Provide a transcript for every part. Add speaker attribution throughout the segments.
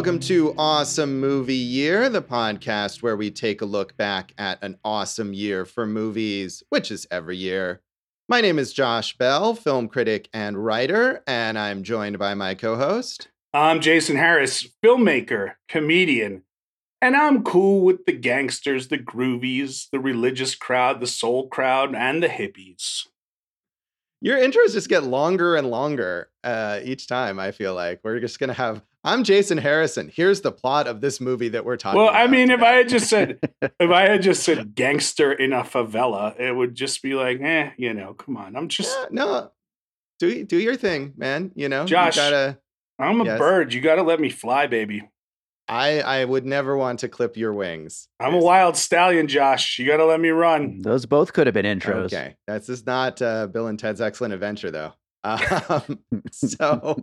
Speaker 1: Welcome to Awesome Movie Year, the podcast where we take a look back at an awesome year for movies, which is every year. My name is Josh Bell, film critic and writer, and I'm joined by my co host.
Speaker 2: I'm Jason Harris, filmmaker, comedian, and I'm cool with the gangsters, the groovies, the religious crowd, the soul crowd, and the hippies.
Speaker 1: Your intros just get longer and longer uh, each time. I feel like we're just gonna have. I'm Jason Harrison. Here's the plot of this movie that we're talking.
Speaker 2: Well, I mean,
Speaker 1: today.
Speaker 2: if I had just said, if I had just said gangster in a favela, it would just be like, eh, you know, come on. I'm just,
Speaker 1: Yeah, no, do do your thing, man. You know,
Speaker 2: Josh,
Speaker 1: you gotta.
Speaker 2: I'm a
Speaker 1: yes.
Speaker 2: bird. You got to let me fly, baby.
Speaker 1: I I would never want to clip your wings.
Speaker 2: I'm a wild stallion, Josh. You got to let me run.
Speaker 3: Those both could have been intros.
Speaker 1: Okay, that's just not uh, Bill and Ted's Excellent Adventure, though. Um, so,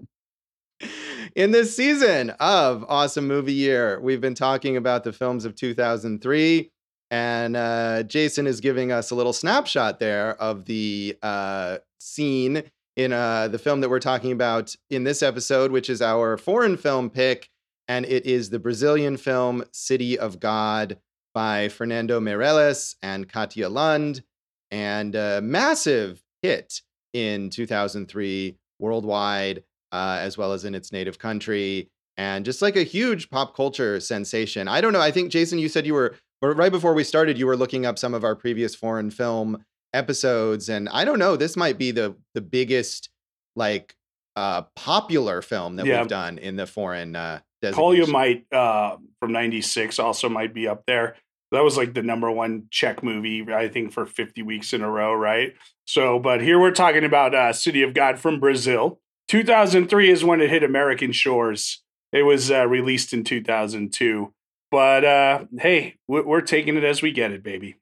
Speaker 1: in this season of Awesome Movie Year, we've been talking about the films of 2003, and uh, Jason is giving us a little snapshot there of the uh, scene in uh, the film that we're talking about in this episode, which is our foreign film pick, and it is the Brazilian film City of God by Fernando Meirelles and Katia Lund, and a massive hit in 2003 worldwide, uh, as well as in its native country, and just like a huge pop culture sensation. I don't know. I think Jason, you said you were right before we started, you were looking up some of our previous foreign film episodes, and I don't know. This might be the the biggest like uh, popular film that
Speaker 2: Yeah.
Speaker 1: we've done in the foreign. Uh, Kolya.
Speaker 2: Might uh, from 96 also might be up there. That was like the number one Czech movie, I think, for 50 weeks in a row, right? So, but here we're talking about uh, City of God from Brazil. 2003 is when it hit American shores. It was uh, released in 2002. But uh, hey, we- we're taking it as we get it, baby.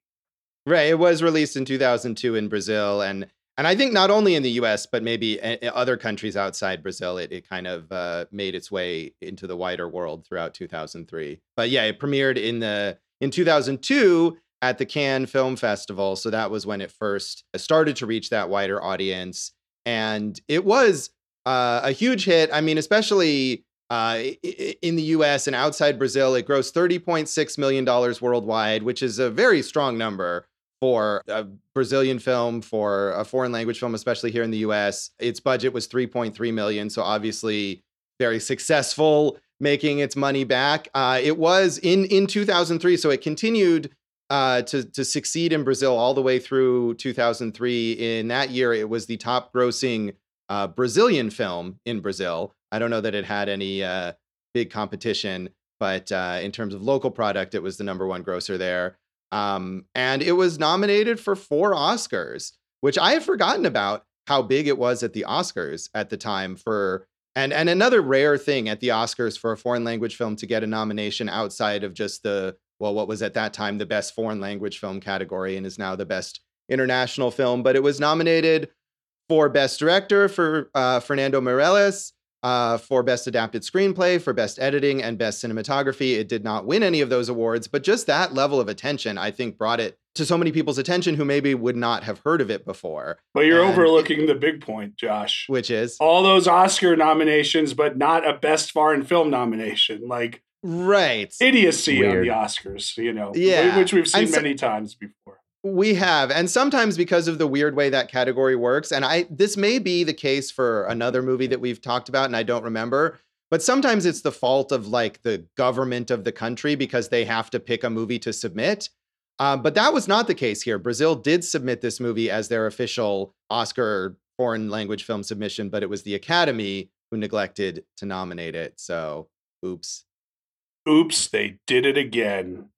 Speaker 1: Right. It was released in 2002 in Brazil, and and I think not only in the U.S. but maybe other countries outside Brazil, it, it kind of uh, made its way into the wider world throughout 2003. But yeah, it premiered in the in 2002 at the Cannes Film Festival, so that was when it first started to reach that wider audience, and it was uh, a huge hit. I mean, especially uh, in the US and outside Brazil, it grossed $30.6 million worldwide, which is a very strong number for a Brazilian film, for a foreign language film, especially here in the US. Its budget was 3.3 million, so obviously very successful making its money back. Uh, it was in in 2003, so it continued uh, to to succeed in Brazil all the way through 2003. In that year, it was the top grossing uh, Brazilian film in Brazil. I don't know that it had any uh, big competition, but uh, in terms of local product, it was the number one grosser there. Um, and it was nominated for four Oscars, which I had forgotten about how big it was at the Oscars at the time for and and another rare thing at the Oscars for a foreign language film to get a nomination outside of just the well what was at that time the best foreign language film category and is now the best international film but it was nominated for best director for uh, Fernando Meirelles uh, for best adapted screenplay for best editing and best cinematography it did not win any of those awards but just that level of attention I think brought it to so many people's attention who maybe would not have heard of it before
Speaker 2: But you're
Speaker 1: And-
Speaker 2: overlooking the big point, Josh.
Speaker 1: which is
Speaker 2: All those Oscar nominations, but not a Best Foreign Film nomination. Like
Speaker 1: right
Speaker 2: idiocy on the Oscars, you know,
Speaker 1: Yeah.
Speaker 2: which we've seen
Speaker 1: so-
Speaker 2: many times before.
Speaker 1: We have, and sometimes because of the weird way that category works, and I this may be the case for another movie that we've talked about, and I don't remember. But sometimes it's the fault of like the government of the country because they have to pick a movie to submit. Um, but that was not the case here. Brazil did submit this movie as their official Oscar foreign language film submission, but it was the Academy who neglected to nominate it. So, oops.
Speaker 2: Oops, they did it again.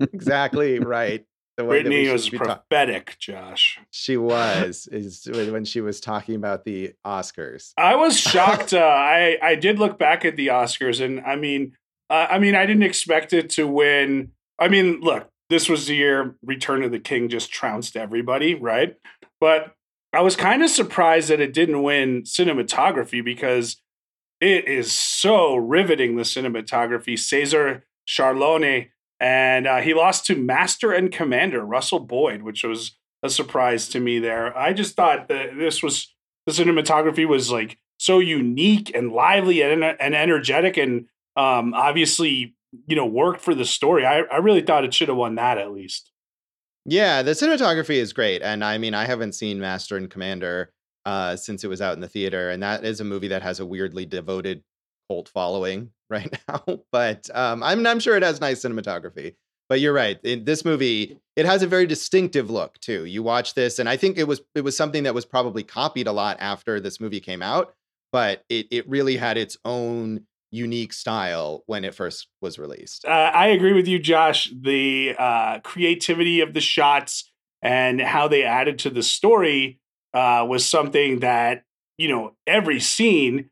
Speaker 1: Exactly right. The way Britney
Speaker 2: was prophetic, Josh.
Speaker 1: She was is when she was talking about the Oscars.
Speaker 2: I was shocked. uh, I I did look back at the Oscars, and I mean, uh, I mean, I didn't expect it to win. I mean, look, this was the year Return of the King just trounced everybody, right? But I was kind of surprised that it didn't win cinematography because it is so riveting. The cinematography, Cesar Charlone, and uh, he lost to Master and Commander Russell Boyd, which was a surprise to me. There, I just thought that this was the cinematography was like so unique and lively and, and energetic and um, obviously you know worked for the story. I, I really thought it should have won that at least.
Speaker 1: Yeah, the cinematography is great, and I mean I haven't seen Master and Commander uh, since it was out in the theater, and that is a movie that has a weirdly devoted cult following right now. but um, I'm I'm sure it has nice cinematography. But you're right. In this movie, it has a very distinctive look too. You watch this, and I think it was it was something that was probably copied a lot after this movie came out, but it it really had its own unique style when it first was released.
Speaker 2: Uh, I agree with you, Josh. The uh, creativity of the shots and how they added to the story uh, was something that you know every scene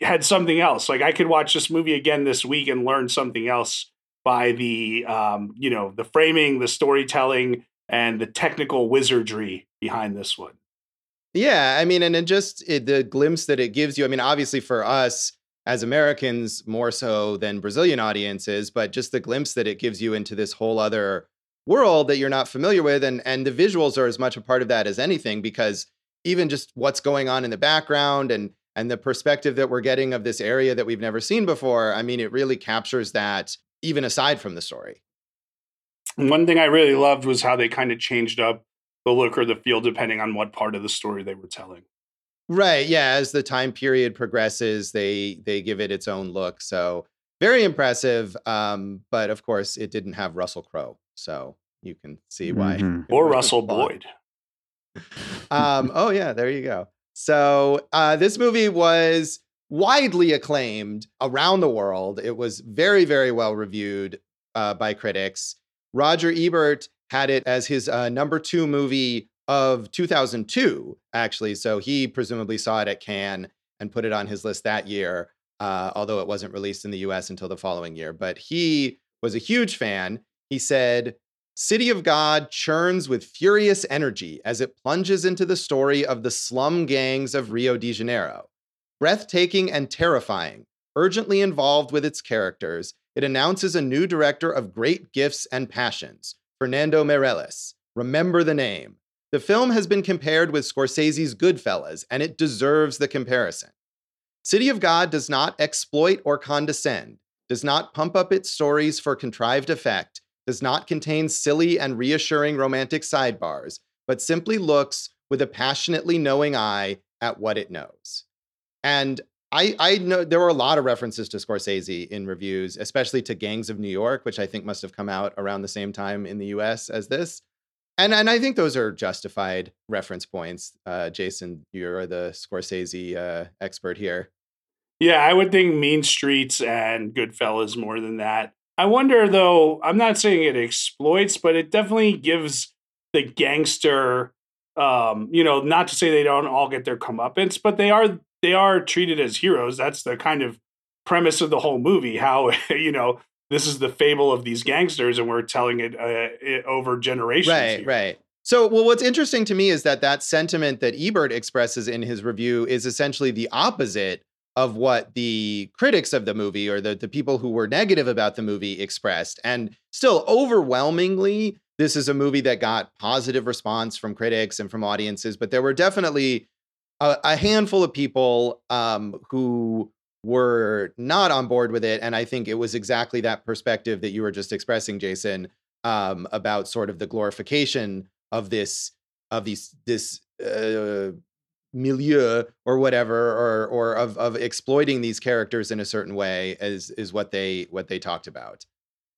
Speaker 2: had something else. Like I could watch this movie again this week and learn something else by the um, you know the framing, the storytelling, and the technical wizardry behind this one.
Speaker 1: Yeah, I mean, and it just it, the glimpse that it gives you. I mean, obviously for us as Americans more so than Brazilian audiences, but just the glimpse that it gives you into this whole other world that you're not familiar with and and the visuals are as much a part of that as anything because even just what's going on in the background and and the perspective that we're getting of this area that we've never seen before i mean it really captures that even aside from the story
Speaker 2: one thing i really loved was how they kind of changed up the look or the feel depending on what part of the story they were telling
Speaker 1: right yeah as the time period progresses they they give it its own look so very impressive um but of course it didn't have russell crowe so you can see why.
Speaker 2: Mm-hmm. Or Russell Boyd.
Speaker 1: um, oh, yeah, there you go. So uh, this movie was widely acclaimed around the world. It was very, very well reviewed uh, by critics. Roger Ebert had it as his uh, number two movie of 2002, actually. So he presumably saw it at Cannes and put it on his list that year, uh, although it wasn't released in the US until the following year. But he was a huge fan. He said, City of God churns with furious energy as it plunges into the story of the slum gangs of Rio de Janeiro. Breathtaking and terrifying, urgently involved with its characters, it announces a new director of great gifts and passions, Fernando Meirelles. Remember the name. The film has been compared with Scorsese's Goodfellas, and it deserves the comparison. City of God does not exploit or condescend, does not pump up its stories for contrived effect, does not contain silly and reassuring romantic sidebars, but simply looks with a passionately knowing eye at what it knows. And I, I know there were a lot of references to Scorsese in reviews, especially to Gangs of New York, which I think must have come out around the same time in the US as this. And, and I think those are justified reference points. Uh, Jason, you're the Scorsese uh, expert here.
Speaker 2: Yeah, I would think Mean Streets and Goodfellas more than that. I wonder though, I'm not saying it exploits, but it definitely gives the gangster um, you know, not to say they don't all get their comeuppance, but they are they are treated as heroes. That's the kind of premise of the whole movie. How you know this is the fable of these gangsters, and we're telling it, uh, it over generations.
Speaker 1: Right, here. right. So, well, what's interesting to me is that that sentiment that Ebert expresses in his review is essentially the opposite of what the critics of the movie or the, the people who were negative about the movie expressed. And still, overwhelmingly, this is a movie that got positive response from critics and from audiences, but there were definitely a, a handful of people um, who were not on board with it. And I think it was exactly that perspective that you were just expressing, Jason, um, about sort of the glorification of this of these this uh, milieu or whatever or or of of exploiting these characters in a certain way is is what they what they talked about.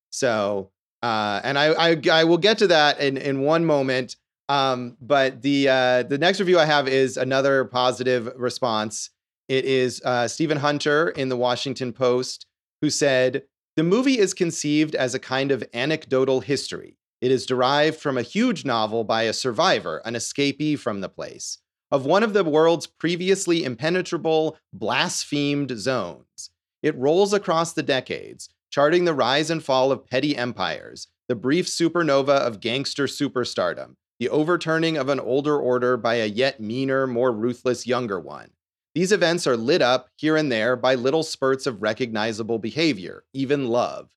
Speaker 1: So uh and i i, I will get to that in in one moment um but the uh the next review i have is another positive response. It is uh stephen hunter in the washington post who said the movie is conceived as a kind of anecdotal history. It is derived from a huge novel by a survivor an escapee from the place of one of the world's previously impenetrable, blasphemed zones. It rolls across the decades, charting the rise and fall of petty empires, the brief supernova of gangster superstardom, the overturning of an older order by a yet meaner, more ruthless younger one. These events are lit up here and there by little spurts of recognizable behavior, even love.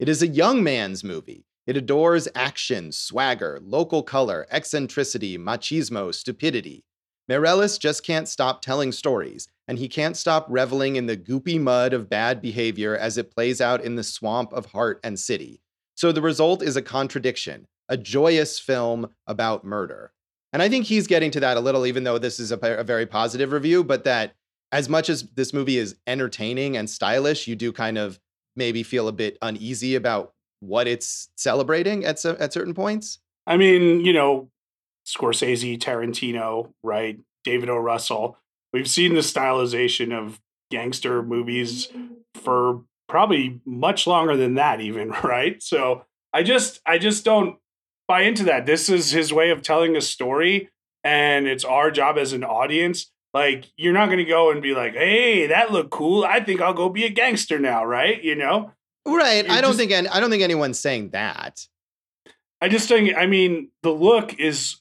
Speaker 1: It is a young man's movie. It adores action, swagger, local color, eccentricity, machismo, stupidity. Meirelles just can't stop telling stories, and he can't stop reveling in the goopy mud of bad behavior as it plays out in the swamp of heart and city. So the result is a contradiction, a joyous film about murder. And I think he's getting to that a little, even though this is a, a very positive review, but that as much as this movie is entertaining and stylish, you do kind of maybe feel a bit uneasy about what it's celebrating at, at certain points.
Speaker 2: I mean, you know, Scorsese, Tarantino, right? David O. Russell. We've seen the stylization of gangster movies for probably much longer than that, even, right? So I just I just don't buy into that. This is his way of telling a story, and it's our job as an audience. Like, you're not gonna go and be like, hey, that looked cool. I think I'll go be a gangster now, right? You know?
Speaker 1: Right. You're I don't just, think I don't think anyone's saying that.
Speaker 2: I just think I mean the look is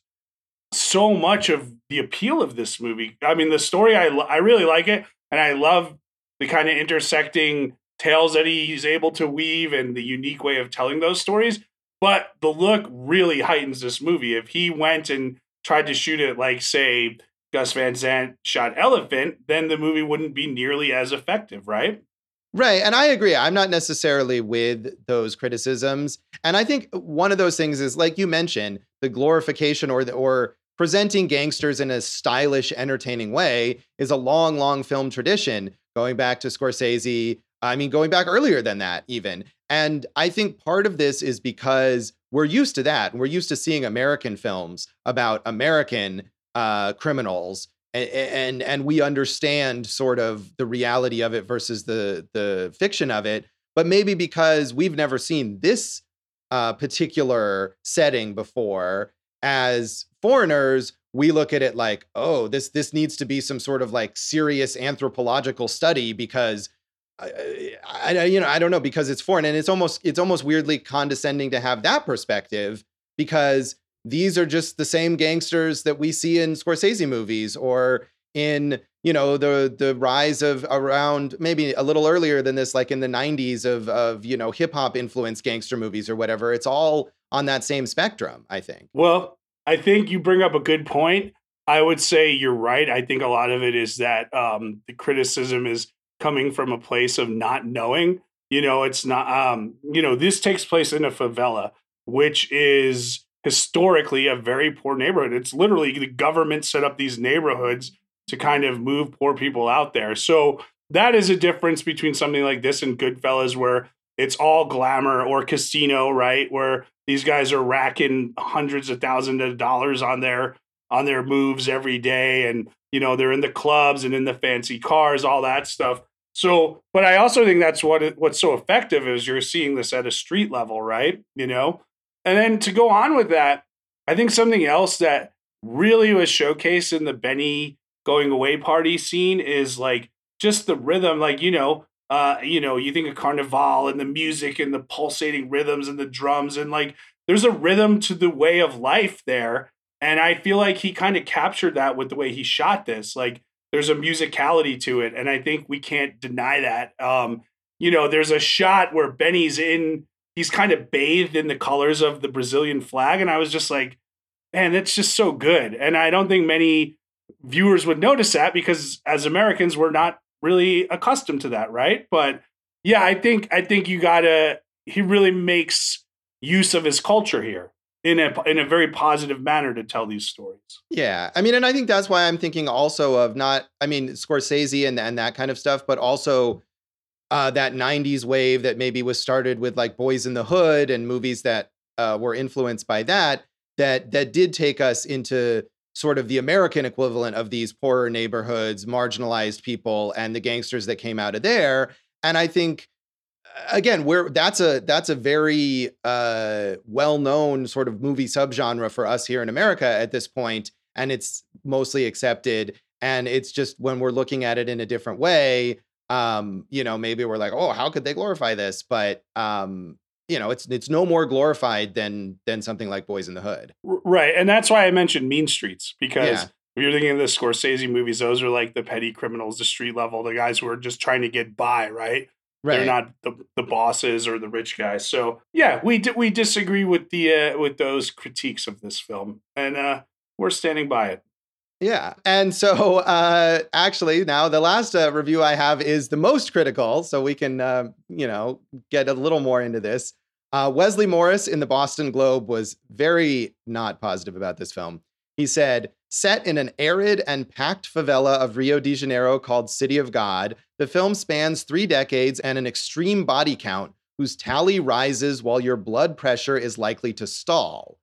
Speaker 2: so much of the appeal of this movie. I mean, the story I I really like it, and I love the kind of intersecting tales that he's able to weave and the unique way of telling those stories. But the look really heightens this movie. If he went and tried to shoot it like, say, Gus Van Sant shot Elephant, then the movie wouldn't be nearly as effective, right?
Speaker 1: Right. And I agree. I'm not necessarily with those criticisms. And I think one of those things is like you mentioned, the glorification or the, or presenting gangsters in a stylish, entertaining way is a long, long film tradition going back to Scorsese. I mean, going back earlier than that, even. And I think part of this is because we're used to that. We're used to seeing American films about American uh, criminals and, and and we understand sort of the reality of it versus the the fiction of it but maybe because we've never seen this uh, particular setting before as foreigners we look at it like oh this this needs to be some sort of like serious anthropological study because I, I, you know i don't know because it's foreign. And it's almost it's almost weirdly condescending to have that perspective because these are just the same gangsters that we see in Scorsese movies or in you know the the rise of around maybe a little earlier than this like in the 90s of of you know hip hop influenced gangster movies or whatever. It's all on that same spectrum i think
Speaker 2: well i think you bring up a good point i would say you're right i think a lot of it is that um the criticism is coming from a place of not knowing you know it's not um you know this takes place in a favela which is historically a very poor neighborhood. It's literally the government set up these neighborhoods to kind of move poor people out there. So that is a difference between something like this and Goodfellas, where it's all glamour or casino, right? Where these guys are racking hundreds of thousands of dollars on their on their moves every day, and you know they're in the clubs and in the fancy cars, all that stuff. So, but I also think that's what what's so effective is you're seeing this at a street level, right? You know, and then to go on with that, I think something else that really was showcased in the Benny going away party scene is like just the rhythm, like, you know, uh, you know, you think of Carnival and the music and the pulsating rhythms and the drums and like there's a rhythm to the way of life there. And I feel like he kind of captured that with the way he shot this. Like there's a musicality to it. And I think we can't deny that. Um, you know, there's a shot where Benny's in he's kind of bathed in the colors of the Brazilian flag. And I was just like, man, that's just so good. And I don't think many viewers would notice that because as Americans, we're not really accustomed to that, right? But yeah, I think I think you gotta he really makes use of his culture here in a in a very positive manner to tell these stories.
Speaker 1: Yeah, I mean, and I think that's why I'm thinking also of not, I mean, Scorsese and and that kind of stuff, but also uh, that 90s wave that maybe was started with like Boys in the Hood and movies that uh, were influenced by that, that that did take us into sort of the American equivalent of these poorer neighborhoods, marginalized people, and the gangsters that came out of there. And I think again, we're that's a that's a very uh, well-known sort of movie subgenre for us here in America at this point, and it's mostly accepted. And it's just when we're looking at it in a different way, um, you know, maybe we're like, oh, how could they glorify this? But um, you know, it's it's no more glorified than than something like Boys in the Hood.
Speaker 2: Right. And that's why I mentioned Mean Streets, because yeah. if you're thinking of the Scorsese movies, those are like the petty criminals, the street level, the guys who are just trying to get by, right? Right. They're not the, the bosses or the rich guys. So yeah, we d- we disagree with the uh, with those critiques of this film, and uh, we're standing by it.
Speaker 1: Yeah. And so, uh, actually, now the last uh, review I have is the most critical. So we can, uh, you know, get a little more into this. Uh, Wesley Morris in the Boston Globe was very not positive about this film. He said, Set in an arid and packed favela of Rio de Janeiro called City of God, the film spans three decades and an extreme body count whose tally rises while your blood pressure is likely to stall.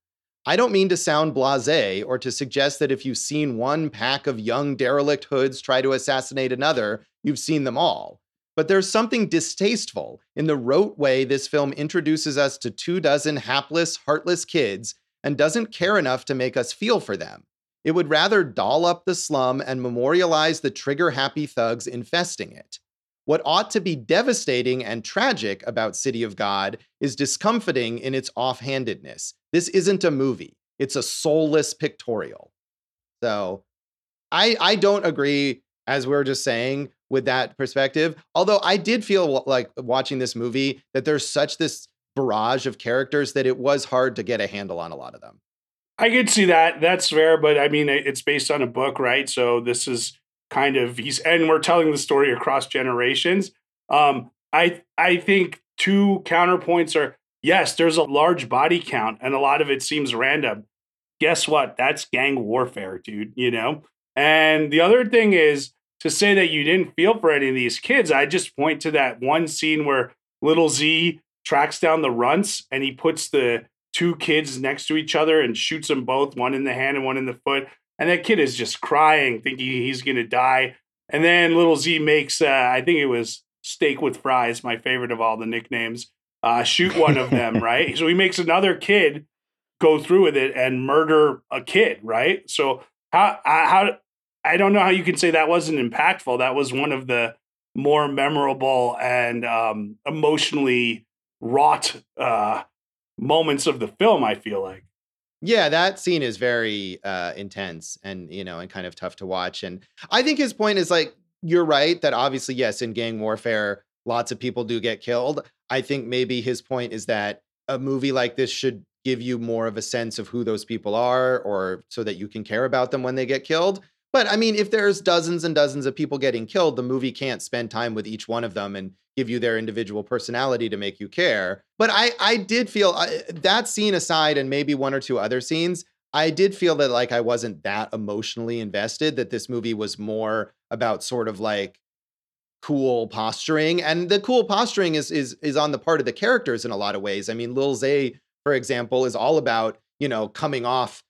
Speaker 1: I don't mean to sound blase or to suggest that if you've seen one pack of young derelict hoods try to assassinate another, you've seen them all. But there's something distasteful in the rote way this film introduces us to two dozen hapless, heartless kids and doesn't care enough to make us feel for them. It would rather doll up the slum and memorialize the trigger happy thugs infesting it. What ought to be devastating and tragic about City of God is discomfiting in its offhandedness. This isn't a movie, it's a soulless pictorial. So I, I don't agree, as we are just saying, with that perspective. Although I did feel like watching this movie that there's such this barrage of characters that it was hard to get a handle on a lot of them.
Speaker 2: I could see that. That's fair, but I mean, it's based on a book, right? So this is kind of he's and we're telling the story across generations. Um, I I think two counterpoints are yes, there's a large body count, and a lot of it seems random. Guess what? That's gang warfare, dude. You know. And the other thing is to say that you didn't feel for any of these kids. I just point to that one scene where little Z tracks down the runts and he puts the two kids next to each other and shoots them both, one in the hand and one in the foot. And that kid is just crying, thinking he's going to die. And then little Z makes, uh, I think it was steak with fries, my favorite of all the nicknames, uh, shoot one of them, right? So he makes another kid go through with it and murder a kid, right? So how, how, I don't know how you can say that wasn't impactful. That was one of the more memorable and um, emotionally wrought uh, moments of the film. I feel like.
Speaker 1: Yeah, that scene is very uh, intense and you know and kind of tough to watch. And I think his point is like you're right that obviously yes, in gang warfare, lots of people do get killed. I think maybe his point is that a movie like this should give you more of a sense of who those people are, or so that you can care about them when they get killed. But I mean, if there's dozens and dozens of people getting killed, the movie can't spend time with each one of them and give you their individual personality to make you care. But I, I did feel that scene aside, and maybe one or two other scenes, I did feel that like I wasn't that emotionally invested. That this movie was more about sort of like cool posturing, and the cool posturing is is is on the part of the characters in a lot of ways. I mean, Lil Zé, for example, is all about you know coming off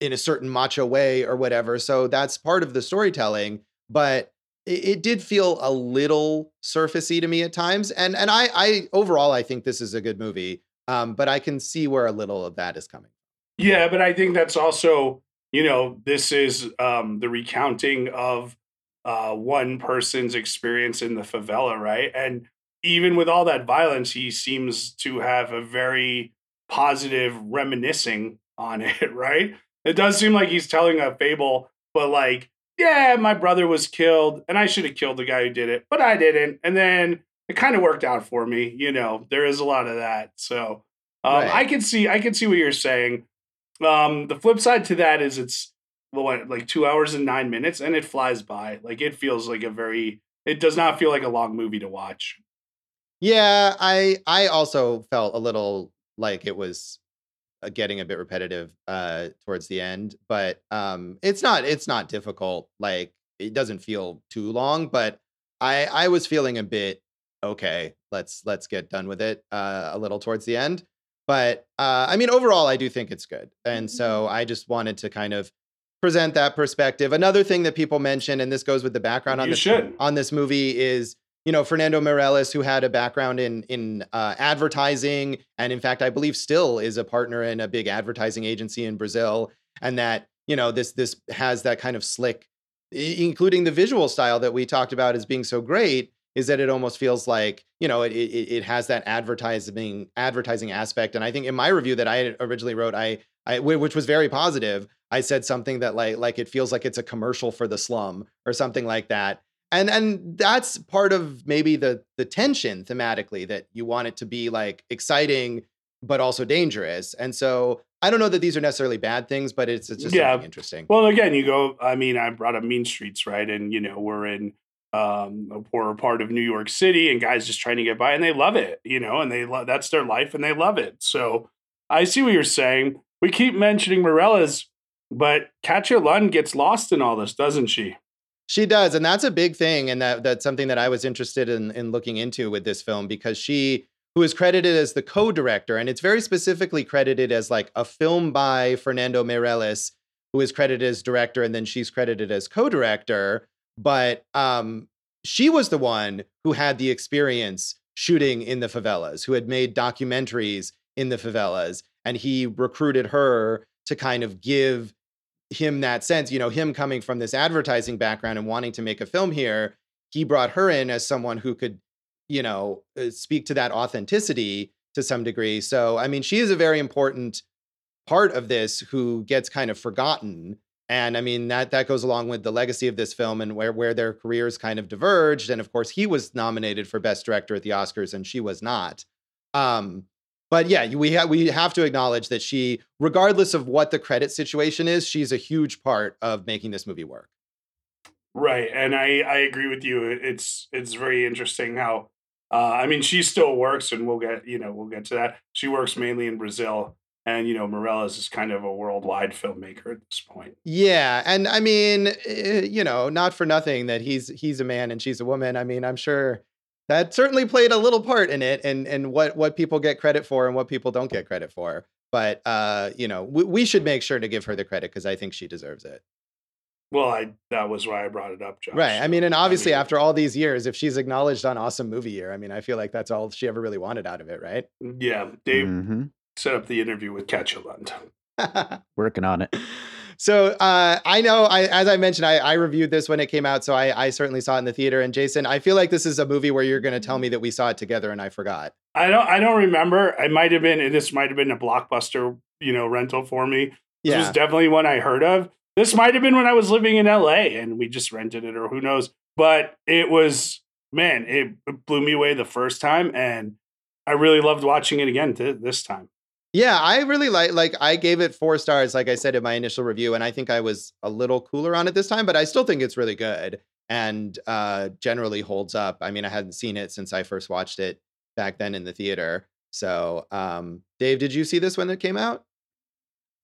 Speaker 1: in a certain macho way or whatever. So that's part of the storytelling. But it, it did feel a little surfacey to me at times. And and I I overall I think this is a good movie. Um, but I can see where a little of that is coming.
Speaker 2: Yeah, but I think that's also, you know, this is um the recounting of uh one person's experience in the favela, right? And even with all that violence, he seems to have a very positive reminiscing on it, right? It does seem like he's telling a fable, but like, yeah, my brother was killed and I should have killed the guy who did it, but I didn't. And then it kind of worked out for me. You know, there is a lot of that. So um, right. I can see, I can see what you're saying. Um, the flip side to that is it's what, like two hours and nine minutes and it flies by. Like it feels like a very, it does not feel like a long movie to watch.
Speaker 1: Yeah, I I also felt a little like it was uh, getting a bit repetitive uh towards the end but um it's not it's not difficult like it doesn't feel too long but i i was feeling a bit okay let's let's get done with it uh a little towards the end but uh i mean overall i do think it's good and so mm-hmm. i just wanted to kind of present that perspective another thing that people mention and this goes with the background on
Speaker 2: you
Speaker 1: this
Speaker 2: should.
Speaker 1: on this movie is you know Fernando Meirelles, who had a background in in uh, advertising, and in fact, I believe still is a partner in a big advertising agency in Brazil, and that you know this this has that kind of slick, including the visual style that we talked about as being so great, is that it almost feels like you know it it, it has that advertising advertising aspect, and I think in my review that I originally wrote, I I which was very positive. I said something that like like it feels like it's a commercial for the slum or something like that and and that's part of maybe the the tension thematically that you want it to be like exciting but also dangerous and so I don't know that these are necessarily bad things, but it's, it's just
Speaker 2: Yeah.
Speaker 1: interesting.
Speaker 2: Well, again, you go. I mean, I brought up Mean Streets, right? And you know, we're in um, a poorer part of New York City, and guys just trying to get by, and they love it, you know, and they love that's their life, and they love it. So I see what you're saying. We keep mentioning Meirelles, but Katia Lund gets lost in all this, doesn't she?
Speaker 1: She does, and that's a big thing, and that that's something that I was interested in in looking into with this film because she, who is credited as the co-director, and it's very specifically credited as like a film by Fernando Meirelles, who is credited as director, and then she's credited as co-director. But um, she was the one who had the experience shooting in the favelas, who had made documentaries in the favelas, and he recruited her to kind of give him that sense, you know, him coming from this advertising background and wanting to make a film here, he brought her in as someone who could, you know, uh, speak to that authenticity to some degree. So, I mean, she is a very important part of this who gets kind of forgotten. And I mean that that goes along with the legacy of this film and where where their careers kind of diverged. And of course, he was nominated for Best Director at the Oscars, and she was not. Um, but yeah, we have we have to acknowledge that she, regardless of what the credit situation is, she's a huge part of making this movie work.
Speaker 2: Right, and I I agree with you. It's it's very interesting how uh, I mean she still works, and we'll get you know we'll get to that. She works mainly in Brazil, and you know Meirelles is kind of a worldwide filmmaker at this point.
Speaker 1: Yeah, and I mean, eh, you know, not for nothing that he's he's a man and she's a woman. I mean, I'm sure that certainly played a little part in it, and and what what people get credit for and what people don't get credit for. But uh, you know, we, we should make sure to give her the credit because I think she deserves it.
Speaker 2: Well, I that was why I brought it up, Josh.
Speaker 1: Right. I mean, and
Speaker 2: So,
Speaker 1: obviously,
Speaker 2: mean,
Speaker 1: after all these years, if she's acknowledged on Awesome Movie Year, I mean, I feel like that's all she ever really wanted out of it, right?
Speaker 2: yeah, Dave
Speaker 3: Mhm.
Speaker 2: set up the interview with Katia Lund.
Speaker 3: Working on it.
Speaker 1: So uh, I know, I, as I mentioned, I, I reviewed this when it came out, so I, I certainly saw it in the theater. And Jason, I feel like this is a movie where you're going to tell me that we saw it together, and I forgot.
Speaker 2: I don't I don't remember. I might have been this might have been a blockbuster, you know, rental for me. This was definitely one I heard of. This might have been when I was living in LA and we just rented it or who knows. But it was man, it it blew me away the first time and I really loved watching it again th- this time.
Speaker 1: Yeah, I really like. Like, I gave it four stars, like I said in my initial review, and I think I was a little cooler on it this time, but I still think it's really good and uh, generally holds up. I mean, I hadn't seen it since I first watched it back then in the theater. So, um, Dave, did you see this when it came out?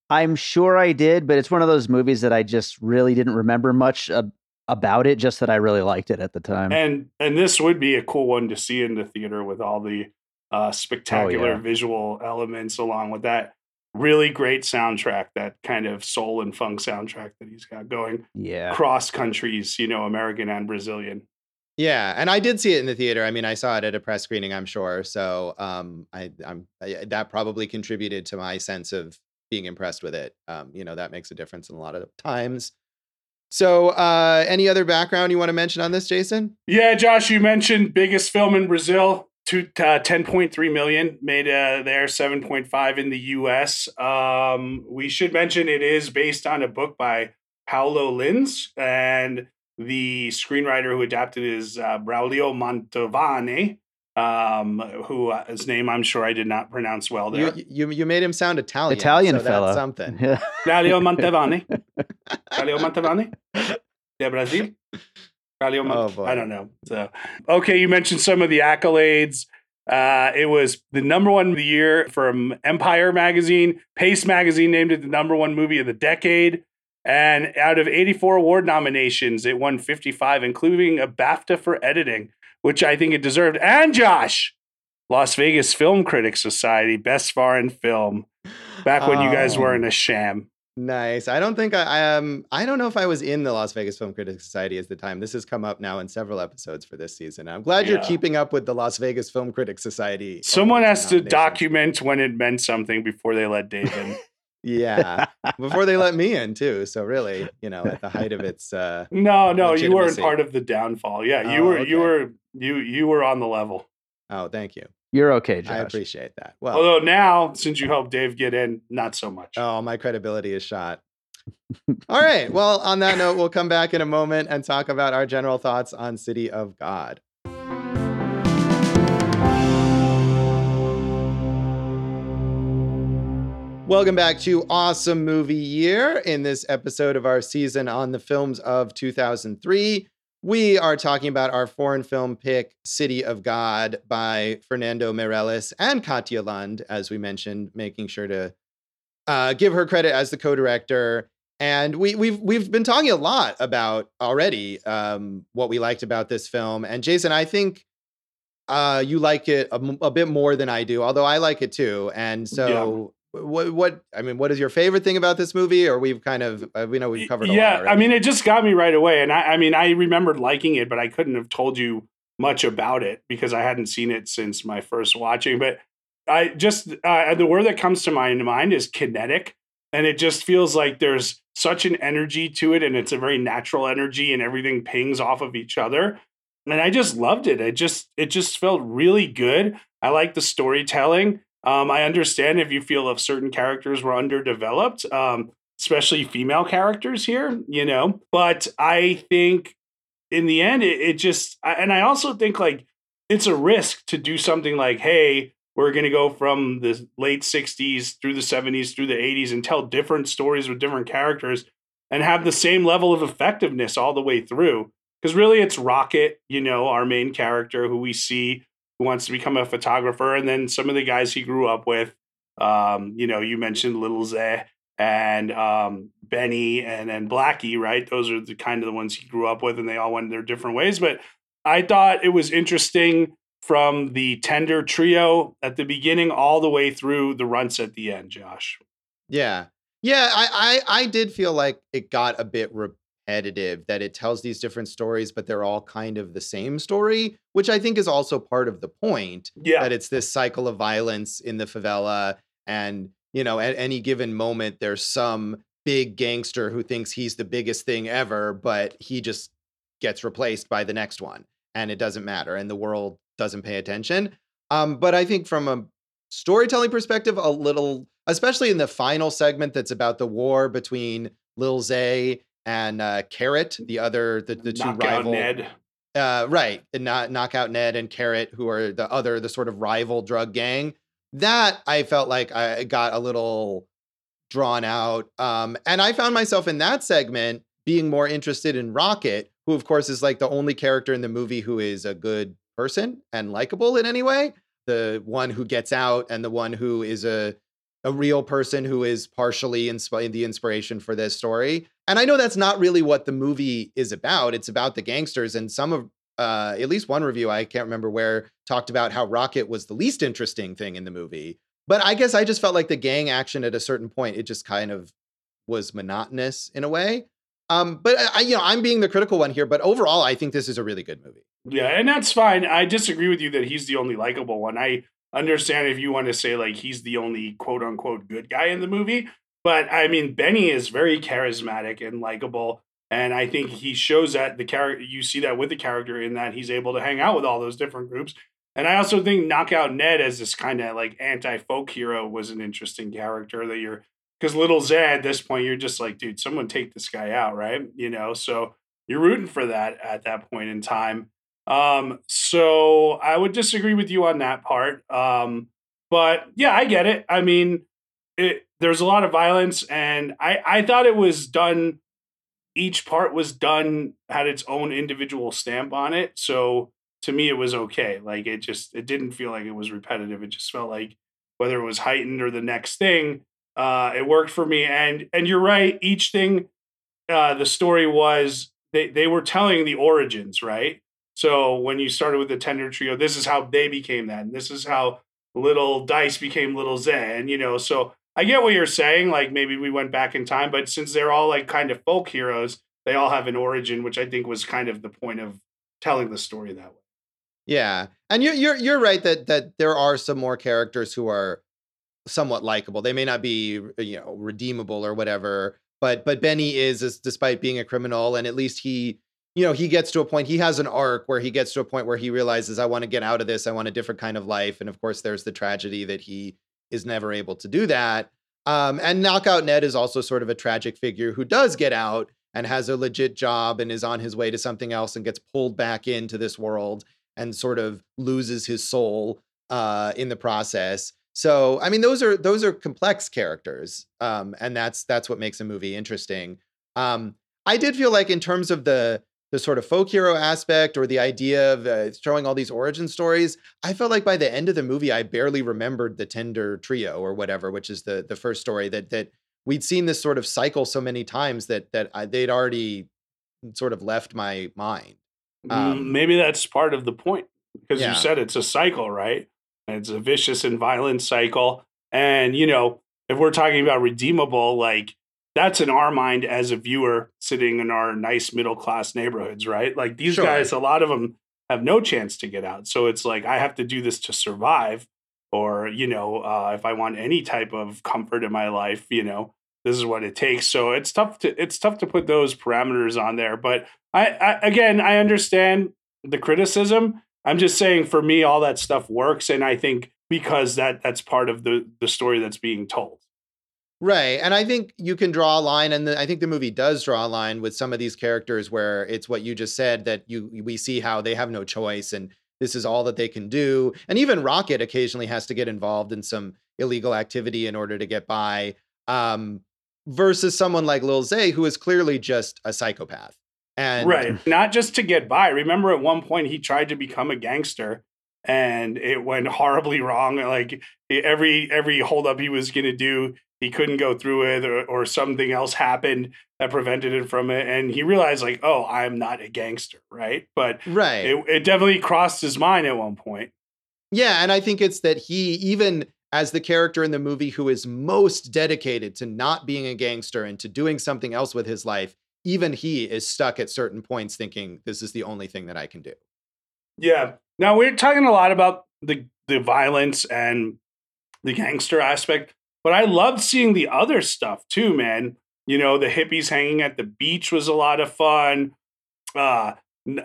Speaker 3: I'm sure I did, but it's one of those movies that I just really didn't remember much uh, about it, just that I really liked it at the time.
Speaker 2: And and this would be a cool one to see in the theater with all the uh spectacular
Speaker 3: yeah.
Speaker 2: visual elements along with that really great soundtrack, that kind of soul and funk soundtrack that he's got going.
Speaker 3: yeah.
Speaker 2: cross countries, you know, American and Brazilian.
Speaker 1: Yeah, and I did see it in the theater. I mean, I saw it at a press screening, I'm sure. So, um, I, I'm I, that probably contributed to my sense of being impressed with it. Um, you know, that makes a difference in a lot of times. So, uh, any other background you want to mention on this, Jason?
Speaker 2: Yeah, Josh, you mentioned biggest film in Brazil, to uh, 10.3 million made uh, there, 7.5 in the US. Um, we should mention it is based on a book by Paulo Lins, and the screenwriter who adapted is uh, Braulio Mantovani. Um, who uh, his name I'm sure I did not pronounce well there.
Speaker 1: You, you you made him sound Italian.
Speaker 3: Italian
Speaker 1: so
Speaker 3: fella.
Speaker 1: That's something.
Speaker 3: Yeah.
Speaker 2: Braulio Mantovani. Braulio Mantovani de Brazil.
Speaker 1: Oh.
Speaker 2: I don't know. So okay, you mentioned some of the accolades. Uh, it was the number one of the year from Empire magazine. Paste magazine named it the number one movie of the decade. And out of 84 award nominations, it won 55, including a BAFTA for editing, which I think it deserved. And Josh, Las Vegas Film Critics Society, Best Foreign Film, back when you guys
Speaker 1: Oh.
Speaker 2: weren't a sham.
Speaker 1: Nice. I don't think I, I um I don't know if I was in the Las Vegas Film Critics Society at the time. This has come up now in several episodes for this season. I'm glad you're keeping up with the Las Vegas Film Critics Society.
Speaker 2: Someone has to document when it meant something before they let Dave in.
Speaker 1: Yeah. Before they let me in too. So really, you know, at the height of its uh
Speaker 2: No, no, you weren't part of the downfall. Yeah, you
Speaker 1: Oh,
Speaker 2: were, you were, you you were on the level.
Speaker 1: oh, thank you.
Speaker 3: You're okay, Josh.
Speaker 1: I appreciate that. Well,
Speaker 2: Although now, since you helped Dave get in, not so much.
Speaker 1: Oh, my credibility is shot. All right. Well, on that note, we'll come back in a moment and talk about our general thoughts on City of God. Welcome back to Awesome Movie Year. In this episode of our season on the films of 2003, we are talking about our foreign film pick, City of God, by Fernando Meirelles and Katia Lund, as we mentioned, making sure to uh, give her credit as the co-director. And we, we've we've been talking a lot about already um, what we liked about this film. And Jason, I think uh, you like it a, a, bit more than I do, although I like it too. And so what what I mean, what is your favorite thing about this movie? Or we've kind of uh, we know we've covered.
Speaker 2: yeah,
Speaker 1: I
Speaker 2: mean, it just got me right away, and I, I mean, I remembered liking it, but I couldn't have told you much about it because I hadn't seen it since my first watching. But I just uh, the word that comes to my mind is kinetic, and it just feels like there's such an energy to it, and it's a very natural energy, and everything pings off of each other. And I just loved it. It just it just felt really good. I like the storytelling. Um, I understand if you feel if certain characters were underdeveloped, um, especially female characters here, you know. But I think in the end, it, it just, and I also think like it's a risk to do something like, hey, we're going to go from the late 60s through the 70s through the 80s and tell different stories with different characters and have the same level of effectiveness all the way through. Because really, it's Rocket, you know, our main character who we see who wants to become a photographer, and then some of the guys he grew up with. Um, you know, you mentioned Little Zé and um, Benny and then Blackie, right? Those are the kind of the ones he grew up with, and they all went their different ways. But I thought it was interesting from the tender trio at the beginning all the way through the runts at the end, Josh.
Speaker 1: Yeah. Yeah, I, I, I did feel like it got a bit re- editive that it tells these different stories but they're all kind of the same story which i think is also part of the point
Speaker 2: yeah.
Speaker 1: that it's this cycle of violence in the favela and you know at any given moment there's some big gangster who thinks he's the biggest thing ever but he just gets replaced by the next one and it doesn't matter and the world doesn't pay attention. Um but i think from a storytelling perspective a little especially in the final segment that's about the war between Lil Zé and uh, Carrot, the other the, the two
Speaker 2: Knockout
Speaker 1: rival
Speaker 2: Ned.
Speaker 1: Uh, right, and not knockout Ned and Carrot, who are the other the sort of rival drug gang. That I felt like I got a little drawn out, um, and I found myself in that segment being more interested in Rocket, who of course is like the only character in the movie who is a good person and likable in any way. The one who gets out and the one who is a a real person who is partially insp- the inspiration for this story. And I know that's not really what the movie is about. It's about the gangsters. And some of, uh, at least one review, I can't remember where, talked about how Rocket was the least interesting thing in the movie. But I guess I just felt like the gang action at a certain point, it just kind of was monotonous in a way. Um, but I, you know, I'm being the critical one here. But overall, I think this is a really good movie.
Speaker 2: Yeah, and that's fine. I disagree with you that he's the only likable one. I understand if you want to say like he's the only quote unquote good guy in the movie. But I mean, Benny is very charismatic and likable. And I think he shows that the character, you see that with the character in that he's able to hang out with all those different groups. And I also think Knockout Ned as this kind of like anti folk hero was an interesting character that you're, because Little Zé at this point, you're just like, dude, someone take this guy out, right? You know, so you're rooting for that at that point in time. Um, so I would disagree with you on that part. Um, but yeah, I get it. I mean, it, there's a lot of violence, and I I thought it was done. Each part was done had its own individual stamp on it. So to me, it was okay. Like it just it didn't feel like it was repetitive. It just felt like whether it was heightened or the next thing, uh, it worked for me. And and you're right. Each thing, uh, the story was they they were telling the origins, right? So when you started with the Tender Trio, this is how they became that. And this is how Little Dice became Little Zé. You know, so I get what you're saying. Like maybe we went back in time, but since they're all like kind of folk heroes, they all have an origin, which I think was kind of the point of telling the story that way.
Speaker 1: Yeah, and you're you're you're right that that there are some more characters who are somewhat likable. They may not be you know redeemable or whatever, but but Benny is, despite being a criminal, and at least he you know, he gets to a point, he has an arc where he gets to a point where he realizes, I want to get out of this. I want a different kind of life. And of course, there's the tragedy that he is never able to do that. Um, and Knockout Ned is also sort of a tragic figure who does get out and has a legit job and is on his way to something else and gets pulled back into this world and sort of loses his soul uh, in the process. So I mean, those are those are complex characters, um, and that's that's what makes a movie interesting. Um, I did feel like in terms of the the sort of folk hero aspect or the idea of uh, showing all these origin stories, I felt like by the end of the movie, I barely remembered the Tender Trio or whatever, which is the the first story that that we'd seen this sort of cycle so many times that that I, they'd already sort of left my mind.
Speaker 2: Um, Maybe that's part of the point because yeah. you said it's a cycle, right? It's a vicious and violent cycle. And, you know, if we're talking about redeemable, like that's in our mind as a viewer sitting in our nice middle class neighborhoods, right? Like these sure. guys, a lot of them have no chance to get out. So it's like, I have to do this to survive. Or, you know, uh, if I want any type of comfort in my life, you know, this is what it takes. So it's tough to it's tough to put those parameters on there. But I, I again, I understand the criticism. I'm just saying for me, all that stuff works, and I think because that that's part of the the story that's being told.
Speaker 1: Right. And I think you can draw a line and the, I think the movie does draw a line with some of these characters where it's what you just said that you we see how they have no choice and this is all that they can do. And even Rocket occasionally has to get involved in some illegal activity in order to get by. Um, versus someone like Lil Zé who is clearly just a psychopath. And
Speaker 2: right, not just to get by. Remember at one point he tried to become a gangster and it went horribly wrong. Like every every holdup he was going to do, he couldn't go through it, or, or something else happened that prevented him from it. And he realized, like, oh, I'm not a gangster, right? But
Speaker 1: right,
Speaker 2: it, it definitely crossed his mind at one point.
Speaker 1: Yeah, and I think it's that he even as the character in the movie who is most dedicated to not being a gangster and to doing something else with his life, even he is stuck at certain points thinking this is the only thing that I can do.
Speaker 2: Yeah. Now we're talking a lot about the the violence and the gangster aspect, but I loved seeing the other stuff too, man. You know, the hippies hanging at the beach was a lot of fun. Uh,